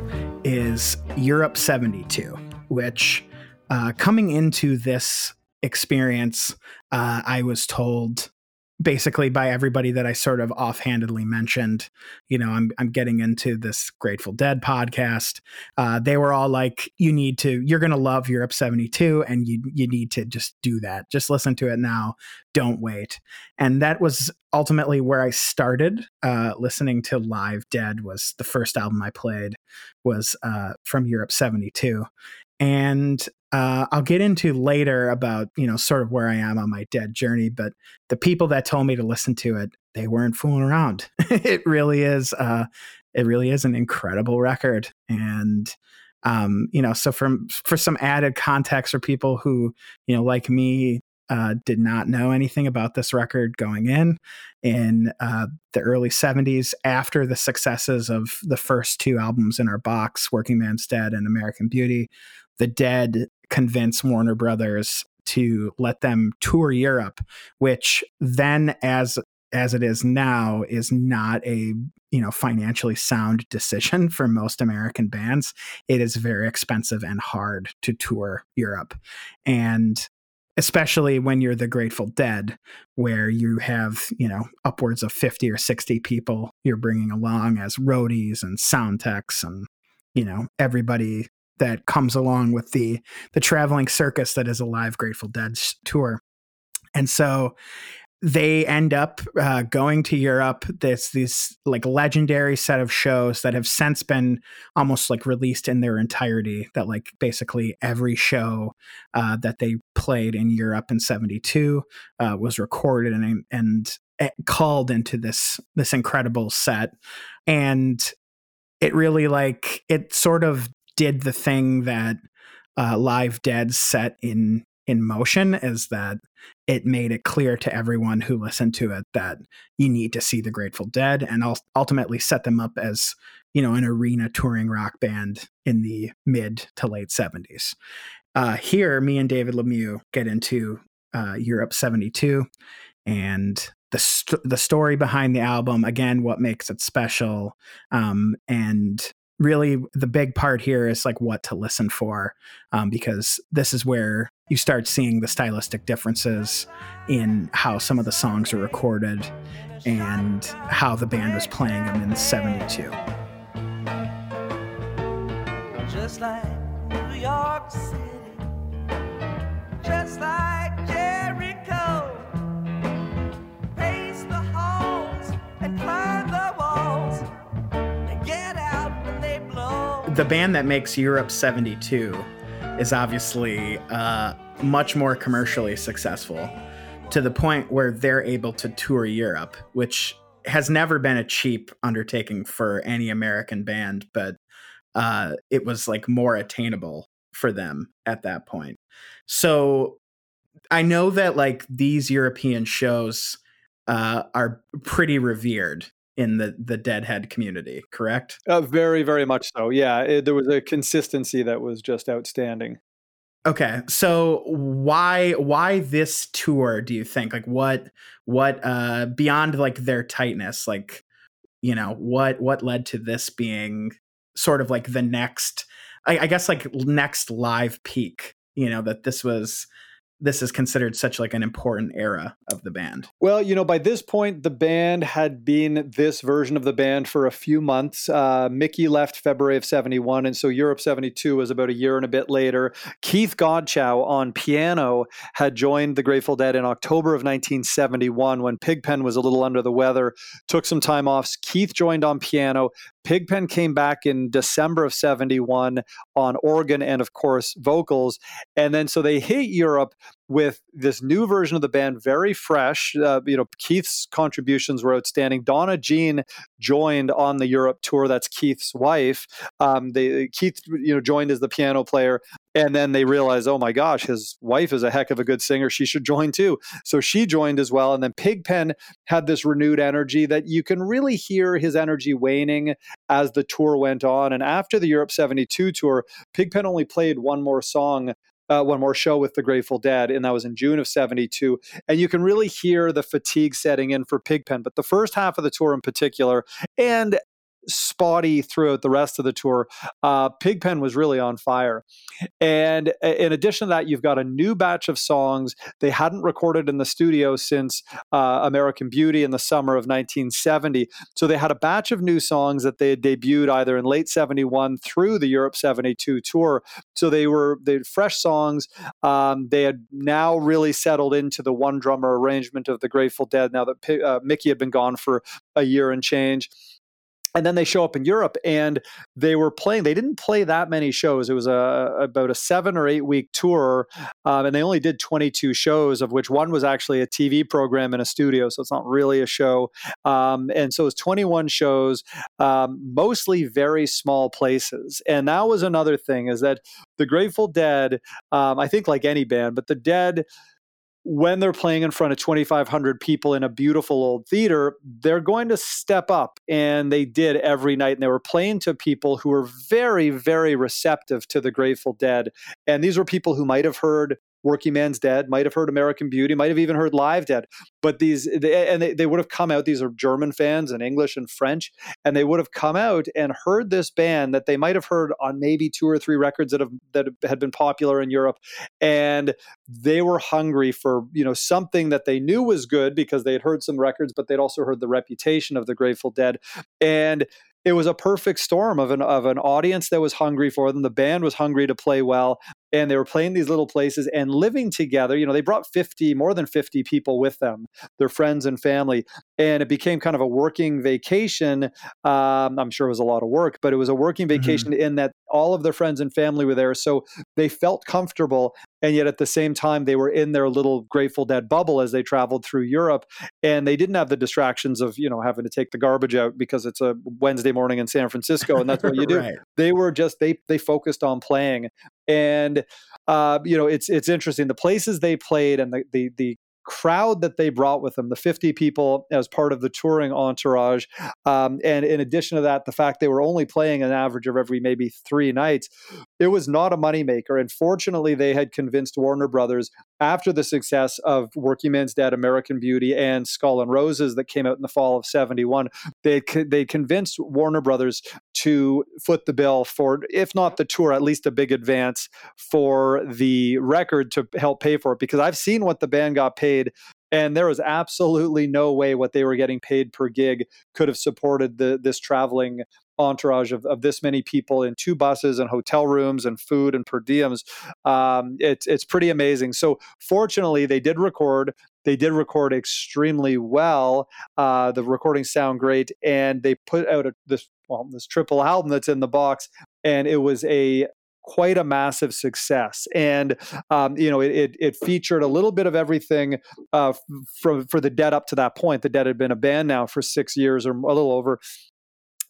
Speaker 1: is Europe 72, which uh, coming into this experience, uh, I was told basically by everybody that I sort of offhandedly mentioned. You know, I'm I'm getting into this Grateful Dead podcast. Uh, they were all like, "You need to, you're gonna love Europe '72, and you you need to just do that. Just listen to it now. Don't wait." And that was ultimately where I started uh, listening to Live Dead. Was the first album I played was uh, from Europe '72, and uh, I'll get into later about you know sort of where I am on my dead journey. But the people that told me to listen to it, they weren't fooling around. it really is. Uh, it really is an incredible record, and um, you know, so from for some added context for people who you know like me uh, did not know anything about this record going in in uh, the early 70s after the successes of the first two albums in our box working man's dead and american beauty the dead convince Warner Brothers to let them tour Europe, which then as as it is now is not a you know financially sound decision for most American bands. It is very expensive and hard to tour Europe. And especially when you're the Grateful Dead, where you have, you know, upwards of 50 or 60 people you're bringing along as roadies and sound techs and, you know, everybody that comes along with the the traveling circus that is a live Grateful Dead tour. And so they end up uh, going to Europe. This these like legendary set of shows that have since been almost like released in their entirety. That like basically every show uh, that they played in Europe in '72 uh, was recorded and and eh, called into this this incredible set. And it really like it sort of did the thing that uh, Live Dead set in in motion is that it made it clear to everyone who listened to it that you need to see the Grateful Dead and ultimately set them up as you know an arena touring rock band in the mid to late 70s. Uh, here, me and David Lemieux get into uh, Europe 72 and the st- the story behind the album again what makes it special um, and really the big part here is like what to listen for um, because this is where you start seeing the stylistic differences in how some of the songs are recorded and how the band was playing them in 72 just like new york city. Just like the band that makes Europe 72 is obviously uh, much more commercially successful to the point where they're able to tour Europe, which has never been a cheap undertaking for any American band, but uh, it was like more attainable for them at that point. So I know that like these European shows uh, are pretty revered in the the Deadhead community, correct?
Speaker 2: Uh, very, very much so. Yeah, it, there was a consistency that was just outstanding.
Speaker 1: Okay, so why why this tour? Do you think like what what uh beyond like their tightness, like you know what what led to this being sort of like the next, I, I guess like next live peak? You know that this was this is considered such like an important era of the band?
Speaker 2: Well, you know, by this point, the band had been this version of the band for a few months. Uh, Mickey left February of 71, and so Europe 72 was about a year and a bit later. Keith Godchaux on piano had joined the Grateful Dead in October of 1971 when Pigpen was a little under the weather, took some time off. Keith joined on piano. Pigpen came back in December of 71 on organ and, of course, vocals. And then so they hit Europe with this new version of the band, very fresh. Uh, you know, Keith's contributions were outstanding. Donna Jean joined on the Europe tour. That's Keith's wife. Um, they, Keith, you know, joined as the piano player, and then they realized, oh my gosh, his wife is a heck of a good singer. She should join too. So she joined as well. And then Pigpen had this renewed energy that you can really hear his energy waning as the tour went on. And after the Europe 72 tour, Pigpen only played one more song uh, one more show with the Grateful Dead, and that was in June of 72. And you can really hear the fatigue setting in for Pigpen. But the first half of the tour in particular, and spotty throughout the rest of the tour. Uh, Pigpen was really on fire. And in addition to that, you've got a new batch of songs they hadn't recorded in the studio since uh, American Beauty in the summer of 1970. So they had a batch of new songs that they had debuted either in late 71 through the Europe 72 tour. So they were they fresh songs. Um, they had now really settled into the one drummer arrangement of the Grateful Dead now that uh, Mickey had been gone for a year and change and then they show up in Europe and they were playing. They didn't play that many shows. It was a about a seven or eight week tour, um, and they only did 22 shows, of which one was actually a TV program in a studio, so it's not really a show. Um, and so it's 21 shows, um, mostly very small places. And that was another thing is that the Grateful Dead, um, I think like any band, but the Dead when they're playing in front of 2,500 people in a beautiful old theater, they're going to step up. And they did every night. And they were playing to people who were very, very receptive to the Grateful Dead. And these were people who might have heard Working Man's Dead, might have heard American Beauty, might have even heard Live Dead. But these, they, and they, they would have come out, these are German fans and English and French, and they would have come out and heard this band that they might have heard on maybe two or three records that have that had been popular in Europe. And they were hungry for, you know, something that they knew was good because they had heard some records, but they'd also heard the reputation of the Grateful Dead. And it was a perfect storm of an of an audience that was hungry for them. The band was hungry to play well, and they were playing these little places and living together. You know, they brought 50, more than 50 people with them, their friends and family. And it became kind of a working vacation. Um, I'm sure it was a lot of work, but it was a working mm-hmm. vacation mm-hmm. in that all of their friends and family were there. So they felt comfortable. And yet at the same time, they were in their little Grateful Dead bubble as they traveled through Europe. And they didn't have the distractions of, you know, having to take the garbage out because it's a Wednesday morning in San Francisco and that's what you do. right. They were just, they, they focused on playing and uh, you know it's it's interesting the places they played and the the, the crowd that they brought with them, the 50 people as part of the touring entourage. Um, and in addition to that, the fact they were only playing an average of every maybe three nights, it was not a moneymaker. And fortunately, they had convinced Warner Brothers after the success of Working Man's Dead, American Beauty, and Skull and Roses that came out in the fall of 71, they, they convinced Warner Brothers to foot the bill for, if not the tour, at least a big advance for the record to help pay for it. Because I've seen what the band got paid paid and there was absolutely no way what they were getting paid per gig could have supported the, this traveling entourage of, of this many people in two buses and hotel rooms and food and per diems. Um, it's it's pretty amazing. So fortunately, they did record. They did record extremely well. Uh, the recordings sound great, and they put out a, this well this triple album that's in the box, and it was a quite a massive success. And um, you know, it, it, it featured a little bit of everything uh, from for the Dead up to that point. The Dead had been a band now for six years or a little over,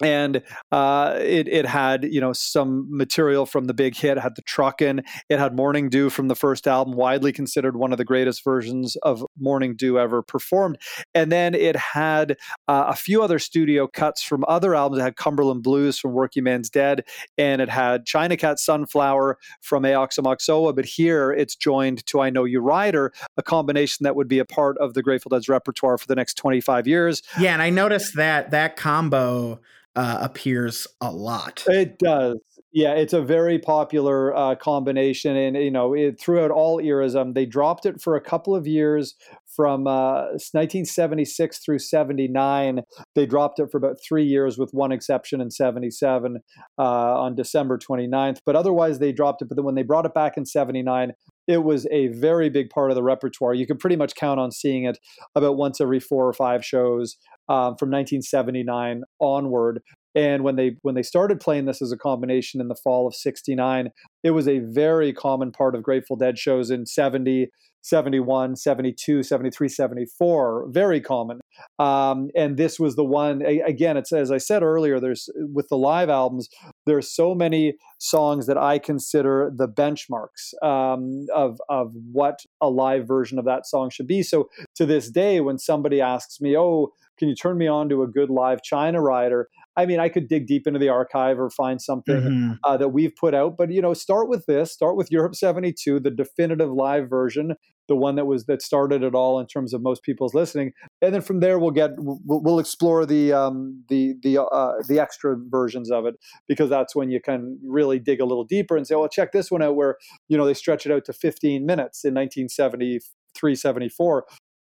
Speaker 2: and uh, it it had you know some material from the big hit. It had the Truckin'. It had Morning Dew from the first album, widely considered one of the greatest versions of Morning Dew ever performed. And then it had uh, a few other studio cuts from other albums. It had Cumberland Blues from Working Man's Dead, and it had China Cat Sunflower from Aoxomoxoa. But here it's joined to I Know You Rider, a combination that would be a part of the Grateful Dead's repertoire for the next 25 years.
Speaker 1: Yeah, and I noticed that that combo uh, appears a lot.
Speaker 2: It does. Yeah, it's a very popular uh, combination, and you know, it, throughout all eras, um, they dropped it for a couple of years from uh, 1976 through 79. They dropped it for about three years, with one exception in 77 uh, on December 29th. But otherwise, they dropped it. But then when they brought it back in 79, it was a very big part of the repertoire. You could pretty much count on seeing it about once every four or five shows um, from 1979 onward. And when they when they started playing this as a combination in the fall of 69, it was a very common part of Grateful Dead shows in 70, 71, 72, 73, 74, very common. Um, and this was the one, again, it's as I said earlier, there's with the live albums, there's so many songs that I consider the benchmarks um, of, of what a live version of that song should be. So to this day, when somebody asks me, oh, can you turn me on to a good live China rider? I mean, I could dig deep into the archive or find something mm-hmm. uh, that we've put out, but you know, start with this. Start with Europe '72, the definitive live version, the one that was that started it all in terms of most people's listening, and then from there we'll get we'll, we'll explore the um, the the uh, the extra versions of it because that's when you can really dig a little deeper and say, well, check this one out, where you know they stretch it out to 15 minutes in 1973, 74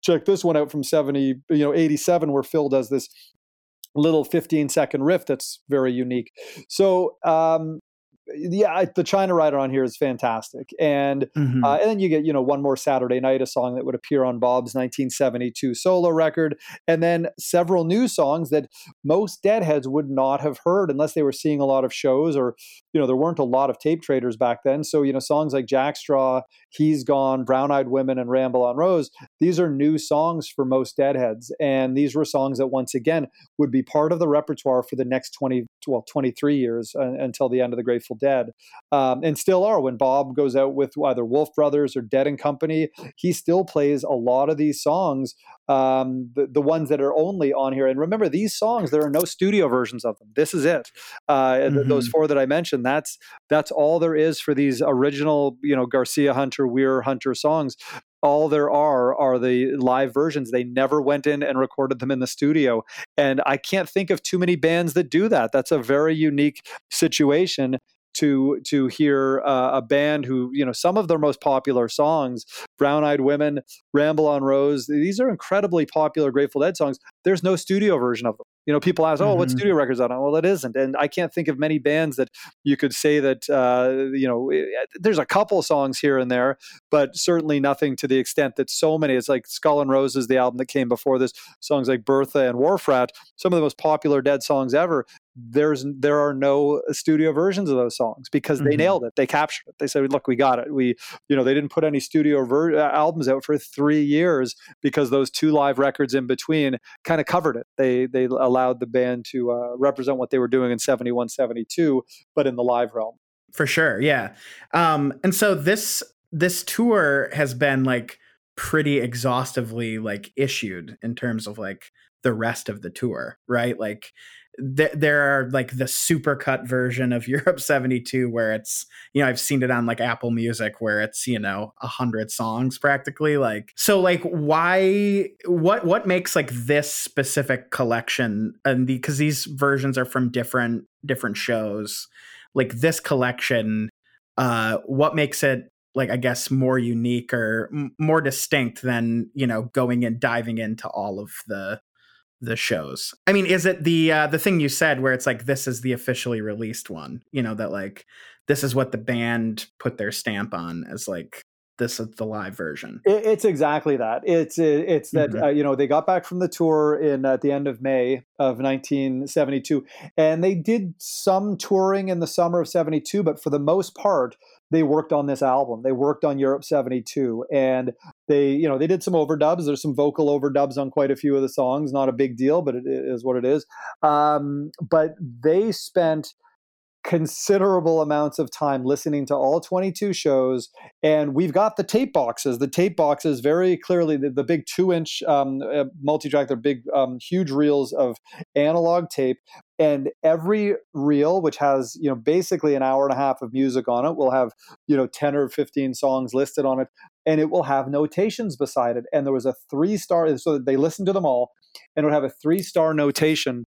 Speaker 2: check this one out from 70 you know 87 where phil does this little 15 second riff that's very unique. So um, yeah, the China Rider on here is fantastic, and mm-hmm. uh, and then you get you know one more Saturday night, a song that would appear on Bob's 1972 solo record, and then several new songs that most Deadheads would not have heard unless they were seeing a lot of shows or you know there weren't a lot of tape traders back then. So you know songs like Jackstraw, He's Gone, Brown Eyed Women, and Ramble on Rose. These are new songs for most Deadheads, and these were songs that once again would be part of the repertoire for the next 20 well 23 years uh, until the end of the Grateful Dead, um, and still are. When Bob goes out with either Wolf Brothers or Dead and Company, he still plays a lot of these songs, um, the, the ones that are only on here. And remember, these songs there are no studio versions of them. This is it. Uh, mm-hmm. Those four that I mentioned, that's that's all there is for these original, you know, Garcia Hunter, Weir Hunter songs all there are are the live versions. They never went in and recorded them in the studio. And I can't think of too many bands that do that. That's a very unique situation to to hear uh, a band who you know some of their most popular songs brown eyed women ramble on rose these are incredibly popular grateful dead songs there's no studio version of them you know people ask oh mm-hmm. what studio records on well it isn't and i can't think of many bands that you could say that uh, you know eh, there's a couple songs here and there but certainly nothing to the extent that so many it's like skull and roses the album that came before this songs like bertha and wharf rat some of the most popular dead songs ever there's there are no studio versions of those songs because they mm-hmm. nailed it they captured it they said look we got it we you know they didn't put any studio ver- uh, albums out for three years because those two live records in between kind of covered it they they allowed the band to uh, represent what they were doing in 71 72 but in the live realm.
Speaker 1: For sure yeah. Um and so this this tour has been like pretty exhaustively like issued in terms of like the rest of the tour right? Like th- there are like the supercut version of Europe 72 where it's you know I've seen it on like Apple Music where it's you know a hundred songs practically like so like why what what makes like this specific collection and because the, these versions are from different different shows like this collection uh what makes it like I guess more unique or m- more distinct than you know going and diving into all of the the shows. I mean, is it the uh, the thing you said where it's like this is the officially released one? You know that like this is what the band put their stamp on as like this is the live version.
Speaker 2: It, it's exactly that. It's it's that mm-hmm. uh, you know they got back from the tour in at the end of May of 1972, and they did some touring in the summer of 72, but for the most part they worked on this album. They worked on Europe 72 and they, you know, they did some overdubs. There's some vocal overdubs on quite a few of the songs. Not a big deal, but it is what it is. Um, but they spent considerable amounts of time listening to all 22 shows and we've got the tape boxes the tape boxes very clearly the, the big two inch um, uh, multi-track they're big um, huge reels of analog tape and every reel which has you know basically an hour and a half of music on it will have you know 10 or 15 songs listed on it and it will have notations beside it. And there was a three star so they listened to them all and it would have a three star notation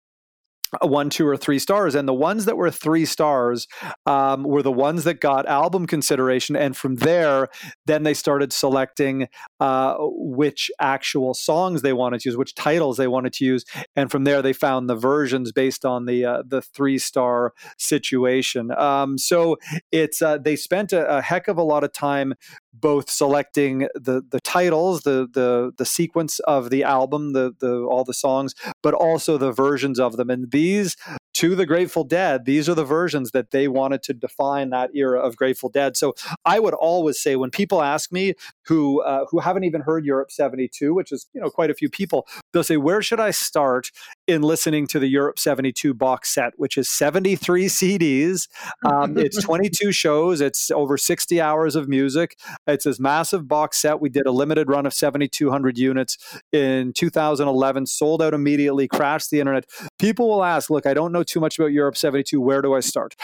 Speaker 2: one, two, or three stars. And the ones that were three stars um, were the ones that got album consideration. And from there, then they started selecting uh, which actual songs they wanted to use, which titles they wanted to use. And from there, they found the versions based on the uh, the three star situation. Um, so it's uh, they spent a, a heck of a lot of time both selecting the the titles, the the the sequence of the album, the the all the songs, but also the versions of them. And these to the Grateful Dead, these are the versions that they wanted to define that era of Grateful Dead. So I would always say when people ask me who uh, who haven't even heard Europe 72, which is you know quite a few people, they'll say, "Where should I start in listening to the Europe 72 box set, which is 73 CDs. Um, it's 22 shows. It's over 60 hours of music. It's this massive box set. We did a limited run of 7,200 units in 2011, sold out immediately, crashed the internet. People will ask, look, I don't know too much about Europe 72. Where do I start?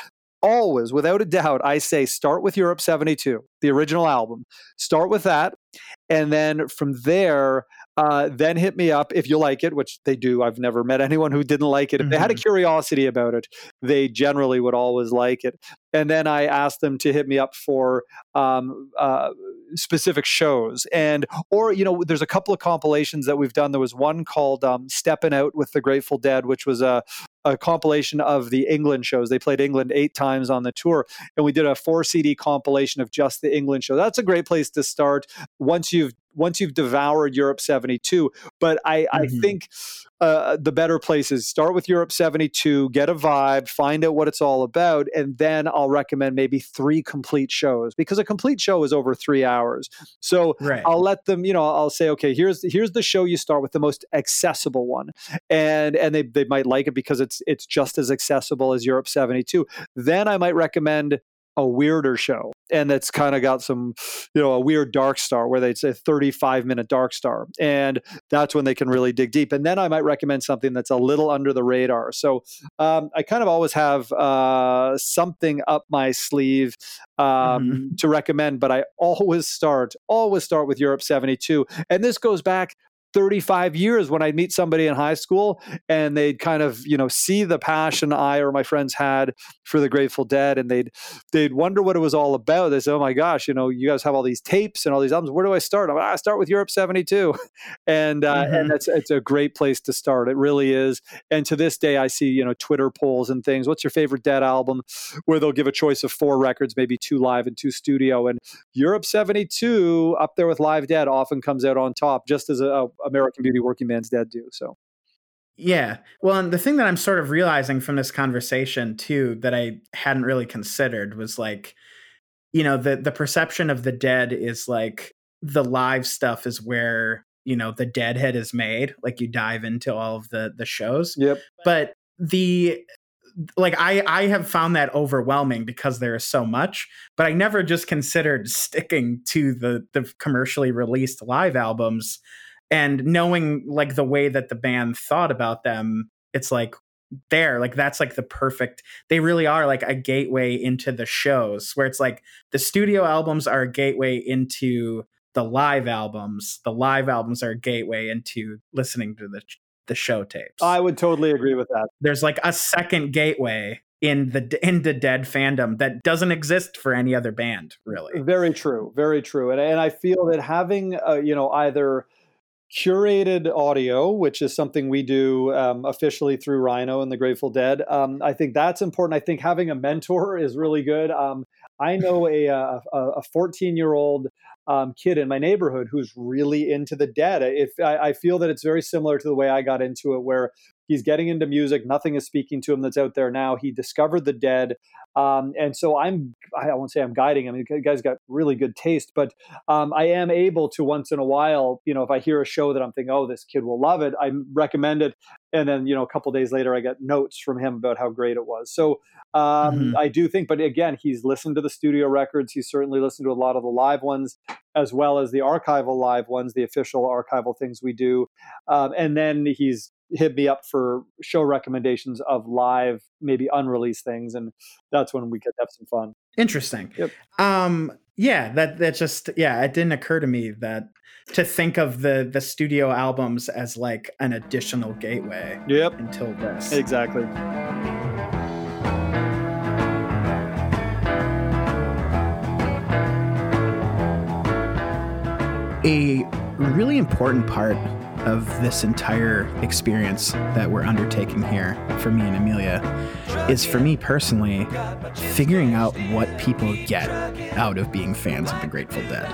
Speaker 2: Always, without a doubt, I say start with Europe 72, the original album. Start with that. And then from there, uh, then hit me up if you like it, which they do. I've never met anyone who didn't like it. If mm-hmm. they had a mm-hmm. curiosity about it, they generally would always like it. And then I asked them to hit me up for um, uh, specific shows, and or you know, there's a couple of compilations that we've done. There was one called um, "Stepping Out" with the Grateful Dead, which was a a compilation of the England shows. They played England eight times on the tour, and we did a four CD compilation of just the England show. That's a great place to start once you've once you've devoured Europe 72. But I, mm-hmm. I think uh, the better place is start with Europe 72, get a vibe, find out what it's all about, and then I'll recommend maybe three complete shows because a complete show is over three hours. So right. I'll let them, you know, I'll say, okay, here's here's the show you start with the most accessible one, and and they they might like it because it's it's just as accessible as Europe 72. Then I might recommend a weirder show and that's kind of got some you know a weird dark star where they'd say 35 minute dark star and that's when they can really dig deep and then i might recommend something that's a little under the radar so um, i kind of always have uh, something up my sleeve um, mm-hmm. to recommend but i always start always start with europe 72 and this goes back 35 years when I'd meet somebody in high school and they'd kind of, you know, see the passion I or my friends had for the Grateful Dead and they'd they'd wonder what it was all about. They say, "Oh my gosh, you know, you guys have all these tapes and all these albums. Where do I start?" I'm like, "I start with Europe 72." and uh, mm-hmm. and that's it's a great place to start. It really is. And to this day I see, you know, Twitter polls and things. What's your favorite Dead album where they'll give a choice of four records, maybe two live and two studio and Europe 72 up there with Live Dead often comes out on top just as a American Beauty, Working Man's Dead do. So.
Speaker 1: Yeah. Well, and the thing that I'm sort of realizing from this conversation too that I hadn't really considered was like, you know, the the perception of the dead is like the live stuff is where, you know, the deadhead is made. Like you dive into all of the the shows.
Speaker 2: Yep.
Speaker 1: But the like I I have found that overwhelming because there is so much, but I never just considered sticking to the the commercially released live albums and knowing like the way that the band thought about them it's like there like that's like the perfect they really are like a gateway into the shows where it's like the studio albums are a gateway into the live albums the live albums are a gateway into listening to the the show tapes.
Speaker 2: I would totally agree with that.
Speaker 1: There's like a second gateway in the in the dead fandom that doesn't exist for any other band really.
Speaker 2: Very true very true. And, and i feel that having uh, you know either curated audio, which is something we do um, officially through Rhino and the Grateful Dead. Um, I think that's important. I think having a mentor is really good. Um, I know a, a 14 year old um, kid in my neighborhood who's really into the dead. If I, I, feel that it's very similar to the way I got into it, where he's getting into music, nothing is speaking to him that's out there now. He discovered the dead, um, and so I'm I won't say I'm guiding him. The guy's got really good taste, but um, I am able to once in a while, you know, if I hear a show that I'm thinking, oh, this kid will love it, I recommend it, and then you know a couple days later I get notes from him about how great it was. So um, mm-hmm. I do think, but again, he's listened to the studio records. He's certainly listened to a lot of the live ones, as well as the archival live ones, the official archival things we do. Um, and then he's hit me up for show recommendations of live, maybe unreleased things, and that's when we could have some fun.
Speaker 1: Interesting. Yep. Um, yeah, that that just yeah, it didn't occur to me that to think of the the studio albums as like an additional gateway.
Speaker 2: Yep.
Speaker 1: Until this.
Speaker 2: Exactly.
Speaker 1: A really important part of this entire experience that we're undertaking here for me and Amelia is for me personally figuring out what people get out of being fans of the Grateful Dead.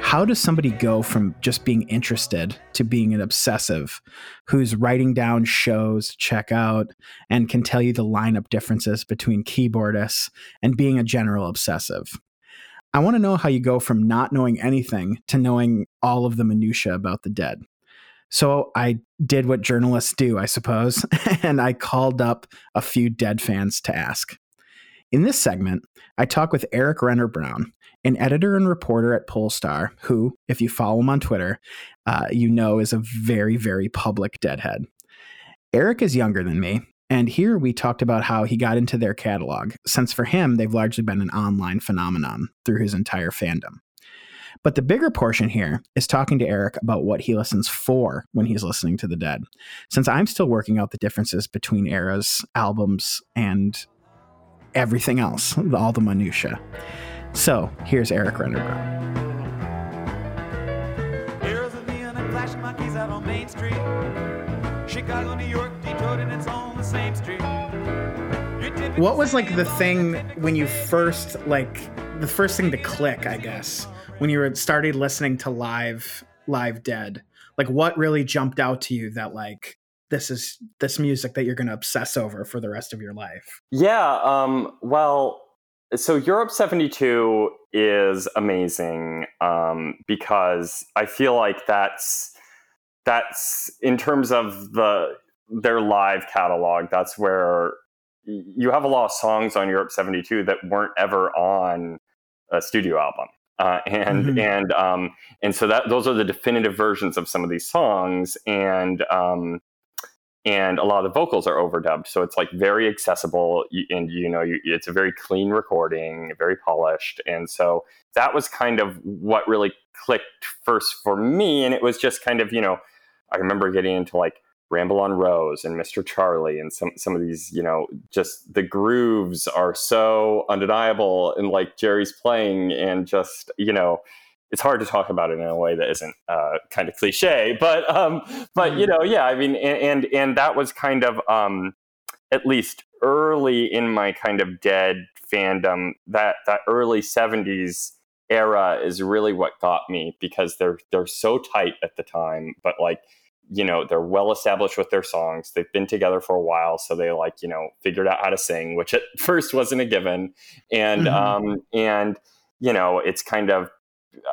Speaker 1: How does somebody go from just being interested to being an obsessive who's writing down shows to check out and can tell you the lineup differences between keyboardists and being a general obsessive? I want to know how you go from not knowing anything to knowing all of the minutia about the dead. So I did what journalists do, I suppose, and I called up a few dead fans to ask. In this segment, I talk with Eric Renner Brown, an editor and reporter at Pollstar, who, if you follow him on Twitter, uh, you know is a very, very public deadhead. Eric is younger than me, and here we talked about how he got into their catalog, since for him, they've largely been an online phenomenon through his entire fandom. But the bigger portion here is talking to Eric about what he listens for when he's listening to the Dead, since I'm still working out the differences between eras, albums, and everything else, all the minutia. So here's Eric Renner Brown. Chicago, New York, Detroit, and it's on the same street. What was like the thing when you first like the first thing to click, I guess, when you were started listening to live live dead? Like what really jumped out to you that like this is this music that you're going to obsess over for the rest of your life?
Speaker 3: Yeah, um well, so Europe 72 is amazing um, because I feel like that's that's in terms of the their live catalog that's where you have a lot of songs on Europe 72 that weren't ever on a studio album. Uh, and mm-hmm. and um, and so that those are the definitive versions of some of these songs, and um, and a lot of the vocals are overdubbed, so it's like very accessible, and you know, you, it's a very clean recording, very polished, and so that was kind of what really clicked first for me, and it was just kind of you know, I remember getting into like Ramble on Rose and Mr. Charlie and some some of these, you know, just the grooves are so undeniable and like Jerry's playing and just, you know, it's hard to talk about it in a way that isn't uh, kind of cliche, but um, but you mm. know, yeah, I mean, and and, and that was kind of um, at least early in my kind of dead fandom. That that early '70s era is really what got me because they're they're so tight at the time, but like you know they're well established with their songs they've been together for a while so they like you know figured out how to sing which at first wasn't a given and mm-hmm. um and you know it's kind of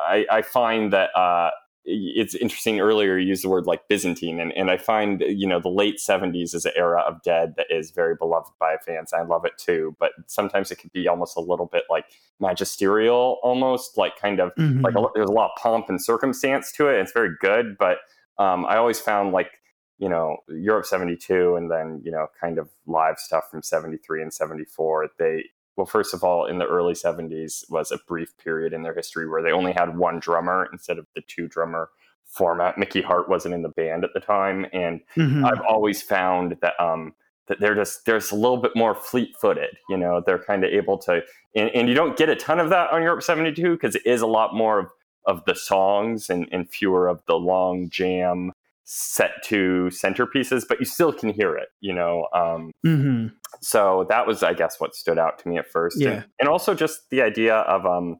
Speaker 3: i i find that uh it's interesting earlier you used the word like byzantine and, and i find you know the late 70s is an era of dead that is very beloved by fans i love it too but sometimes it can be almost a little bit like magisterial almost like kind of mm-hmm. like a, there's a lot of pomp and circumstance to it it's very good but um, I always found like you know Europe 72 and then you know kind of live stuff from 73 and 74 they well first of all in the early 70s was a brief period in their history where they only had one drummer instead of the two drummer format Mickey Hart wasn't in the band at the time and mm-hmm. I've always found that um that they're just there's a little bit more fleet-footed you know they're kind of able to and, and you don't get a ton of that on Europe 72 because it is a lot more of of the songs and, and fewer of the long jam set to centerpieces, but you still can hear it, you know. Um, mm-hmm. So that was, I guess, what stood out to me at first,
Speaker 1: yeah.
Speaker 3: and, and also just the idea of, um,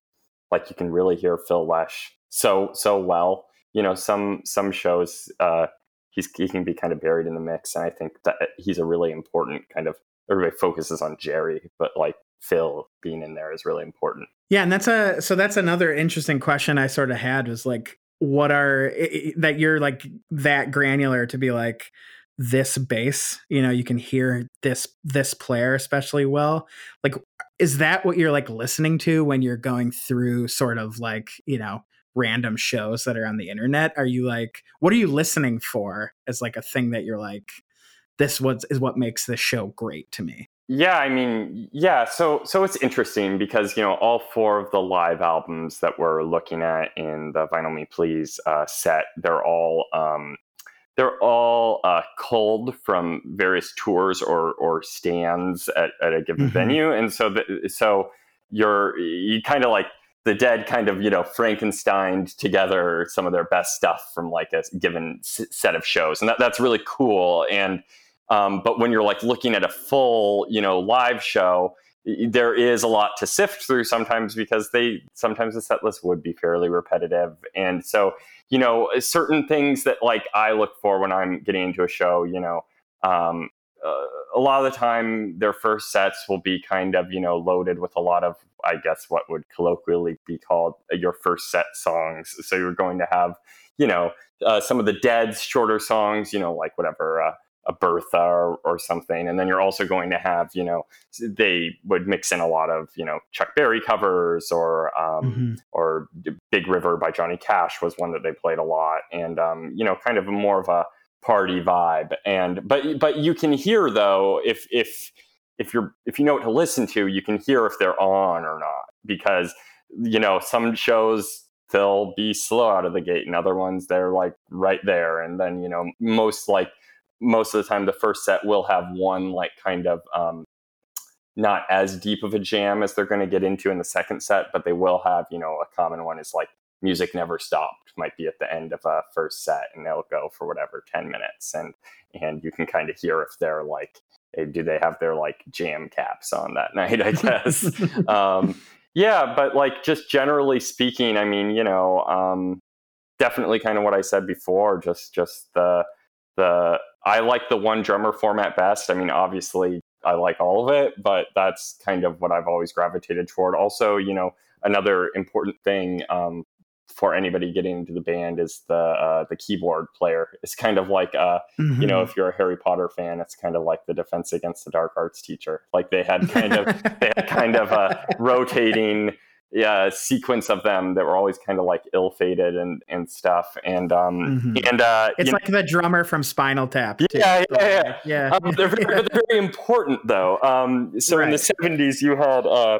Speaker 3: like you can really hear Phil Lesh so so well. You know, some some shows uh, he's he can be kind of buried in the mix, and I think that he's a really important kind of. Everybody focuses on Jerry, but like Phil being in there is really important.
Speaker 1: Yeah, and that's a so that's another interesting question I sort of had was like, what are that you're like that granular to be like this bass you know you can hear this this player especially well. Like is that what you're like listening to when you're going through sort of like you know random shows that are on the internet? Are you like what are you listening for as like a thing that you're like this was is what makes this show great to me
Speaker 3: yeah i mean yeah so so it's interesting because you know all four of the live albums that we're looking at in the vinyl me please uh, set they're all um, they're all uh, culled from various tours or or stands at, at a given mm-hmm. venue, and so the, so you're you kind of like the dead kind of you know Frankenstein together some of their best stuff from like a given s- set of shows, and that, that's really cool. And um, but when you're like looking at a full you know live show, there is a lot to sift through sometimes because they sometimes the set list would be fairly repetitive, and so you know, certain things that like I look for when I'm getting into a show, you know, um, uh, a lot of the time their first sets will be kind of, you know, loaded with a lot of, I guess, what would colloquially be called uh, your first set songs. So you're going to have, you know, uh, some of the Dead's shorter songs, you know, like whatever, uh, a Bertha or, or something. And then you're also going to have, you know, they would mix in a lot of, you know, Chuck Berry covers or, um, mm-hmm. or Big River by Johnny Cash was one that they played a lot. And, um, you know, kind of more of a party vibe. And, but, but you can hear though, if, if, if you're, if you know what to listen to, you can hear if they're on or not because, you know, some shows they'll be slow out of the gate and other ones they're like right there and then you know most like most of the time the first set will have one like kind of um, not as deep of a jam as they're going to get into in the second set, but they will have, you know, a common one is like music never stopped might be at the end of a first set and they'll go for whatever 10 minutes and and you can kind of hear if they're like do they have their like jam caps on that night i guess. Um, yeah but like just generally speaking i mean you know um, definitely kind of what i said before just just the the I like the one drummer format best. I mean, obviously, I like all of it, but that's kind of what I've always gravitated toward. Also, you know, another important thing um, for anybody getting into the band is the uh, the keyboard player. It's kind of like, uh, mm-hmm. you know, mm-hmm. if you're a Harry Potter fan, it's kind of like the Defense Against the Dark Arts teacher. Like they had kind of they had kind of a rotating yeah sequence of them that were always kind of like ill fated and and stuff and um mm-hmm. and uh
Speaker 1: it's like know, the drummer from spinal tap
Speaker 3: yeah yeah yeah, yeah. Um, they're, very, they're, very, important though um so right. in the 70s you had uh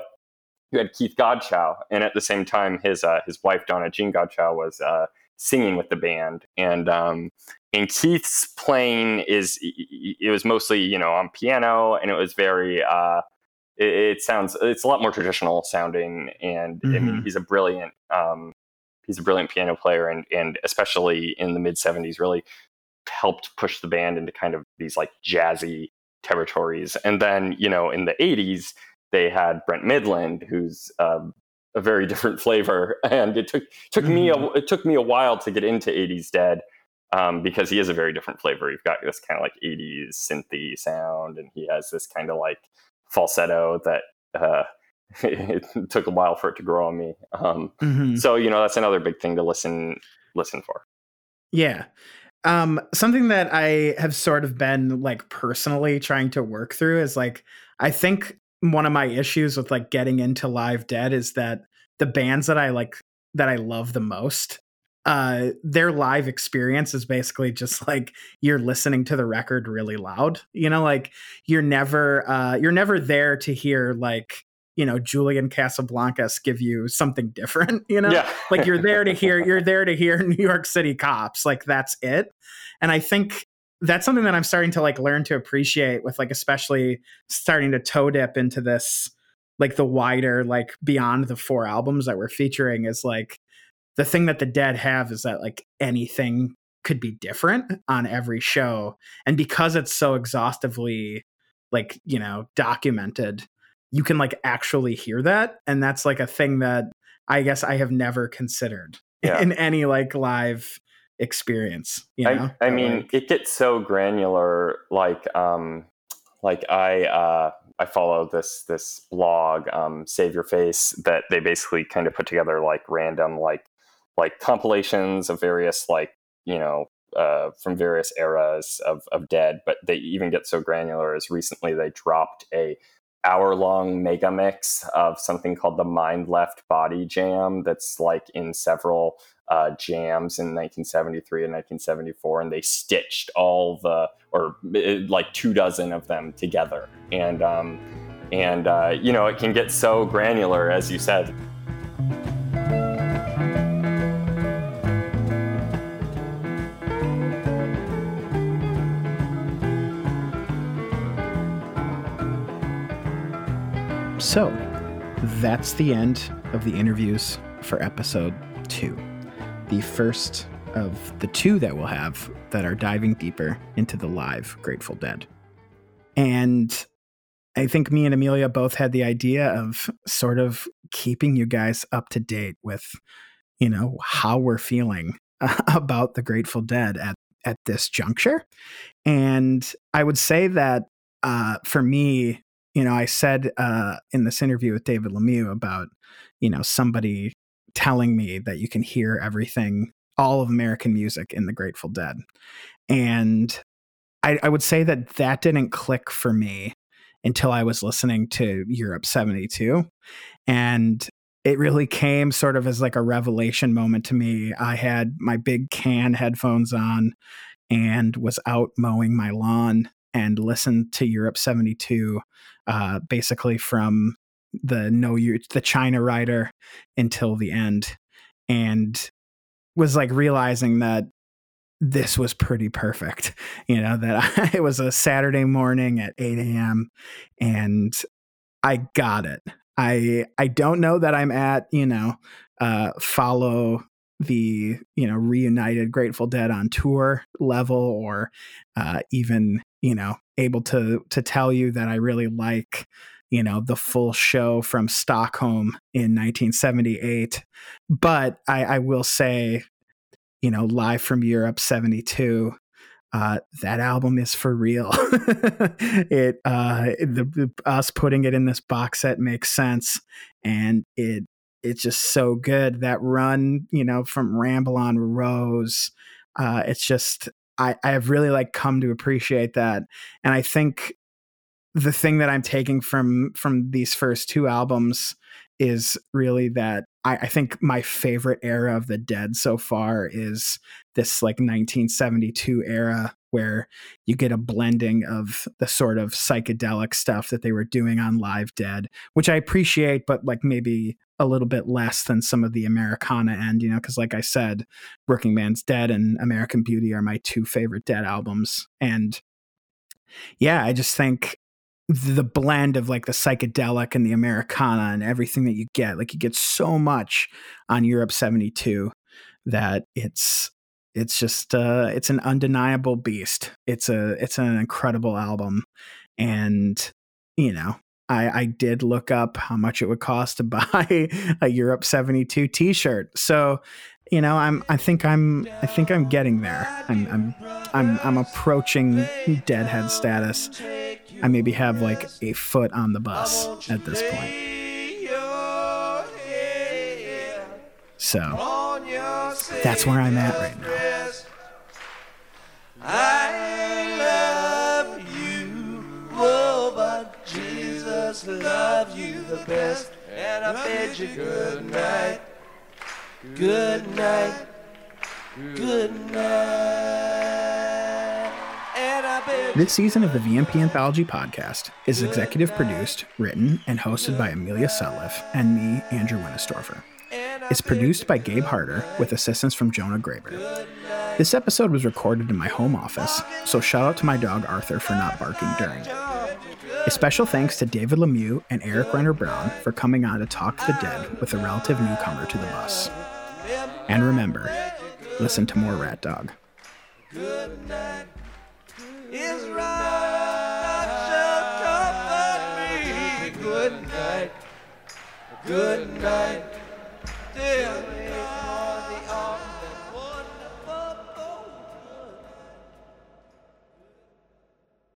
Speaker 3: you had keith godchaux and at the same time his uh his wife donna jean godchaux was uh singing with the band and um and keith's playing is it was mostly you know on piano and it was very uh it, it, sounds it's a lot more traditional sounding, and mm-hmm. I mean mm-hmm. he's a brilliant um, he's a brilliant piano player, and and especially in the mid '70s, really helped push the band into kind of these like jazzy territories. And then you know in the '80s they had Brent Mydland, who's um, a very different flavor, and it took took mm-hmm. me a, mm-hmm. it took me a while to get into '80s Dead. Um, because he is a very different flavor. You've got this kind of like 80s synthy sound, and he has this kind of like falsetto that uh, it took a while for it to grow on me. Um, mm-hmm. So you know that's another big thing to listen listen for.
Speaker 1: Yeah. Um, something that I have sort of been like personally trying to work through is like I think one of my issues with like getting into live dead is that the bands that I like that I love the most uh their live experience is basically just like you're listening to the record really loud you know like you're never uh you're never there to hear like you know julian casablancas give you something different you know yeah. like you're there to hear you're there to hear new york city cops like that's it and i think that's something that i'm starting to like learn to appreciate with like especially starting to toe dip into this like the wider like beyond the four albums that we're featuring is like the thing that the dead have is that like anything could be different on every show and because it's so exhaustively like you know documented you can like actually hear that and that's like a thing that I guess I have never considered
Speaker 3: Yeah.
Speaker 1: in any like live experience. You know?
Speaker 3: I, I mean,
Speaker 1: like,
Speaker 3: it gets so granular. Like, um, like I, uh, I follow this this blog, um, Save Your Face, that they basically kind of put together like random like like compilations of various like you know uh, from various eras of of Dead. But they even get so granular as recently they dropped a hour long mega mix of something called the Mind Left Body Jam that's like in several uh, jams in 1973 and 1974, and they stitched all the or like two dozen of them together, and um, and uh, you know it can get so granular, as you said.
Speaker 1: So that's the end of the interviews for episode two. The first of the two that we'll have that are diving deeper into the live Grateful Dead. And I think me and Amelia both had the idea of sort of keeping you guys up to date with, you know, how we're feeling about the Grateful Dead at, at this juncture. And I would say that uh, for me, you know, I said uh, in this interview with David Lemieux about, you know, somebody telling me that you can hear everything, all of American music in the Grateful Dead. And I, I would say that that didn't click for me until I was listening to Europe 72. And it really came sort of as like a revelation moment to me. I had my big can headphones on and was out mowing my lawn and listened to Europe 72 uh, basically from the no you the China rider until the end and was like realizing that this was pretty perfect you know that I, it was a saturday morning at 8 a.m and i got it. I i don't know that i'm at you know uh follow the you know reunited grateful dead on tour level or uh even you know able to to tell you that i really like you know the full show from stockholm in 1978 but i i will say you know live from europe 72 uh, that album is for real. it uh, the, us putting it in this box set makes sense, and it it's just so good. That run, you know, from Ramble on Rose, uh, it's just I I have really like come to appreciate that, and I think the thing that I'm taking from from these first two albums is really that I, I think my favorite era of the Dead so far is this like 1972 era where you get a blending of the sort of psychedelic stuff that they were doing on Live Dead, which I appreciate, but like maybe a little bit less than some of the Americana end, you know, because like I said, Working Man's Dead and American Beauty are my two favorite Dead albums. And yeah, I just think the blend of like the psychedelic and the Americana and everything that you get, like you get so much on Europe 72 that it's it's just uh it's an undeniable beast. It's a it's an incredible album. And you know, I, I did look up how much it would cost to buy a Europe 72 t-shirt. So, you know, I'm I think I'm I think I'm getting there. I'm I'm I'm I'm approaching deadhead status. I maybe have like a foot on the bus at this point. So that's where I'm at right now.
Speaker 4: Loves you the best. And I bid you good night, good night, good night. And I bid
Speaker 1: This season of the VMP Anthology podcast is executive produced, written, and hosted by Amelia Sutliff and me, Andrew Winistorfer. It's produced by Gabe Harder with assistance from Jonah Graber. This episode was recorded in my home office, so shout out to my dog Arthur for not barking during it. A special thanks to David Lemieux and Eric Renner Brown for coming on to talk the dead with a relative newcomer to the bus. And remember, listen to more Rat Dog.
Speaker 4: Good night, night.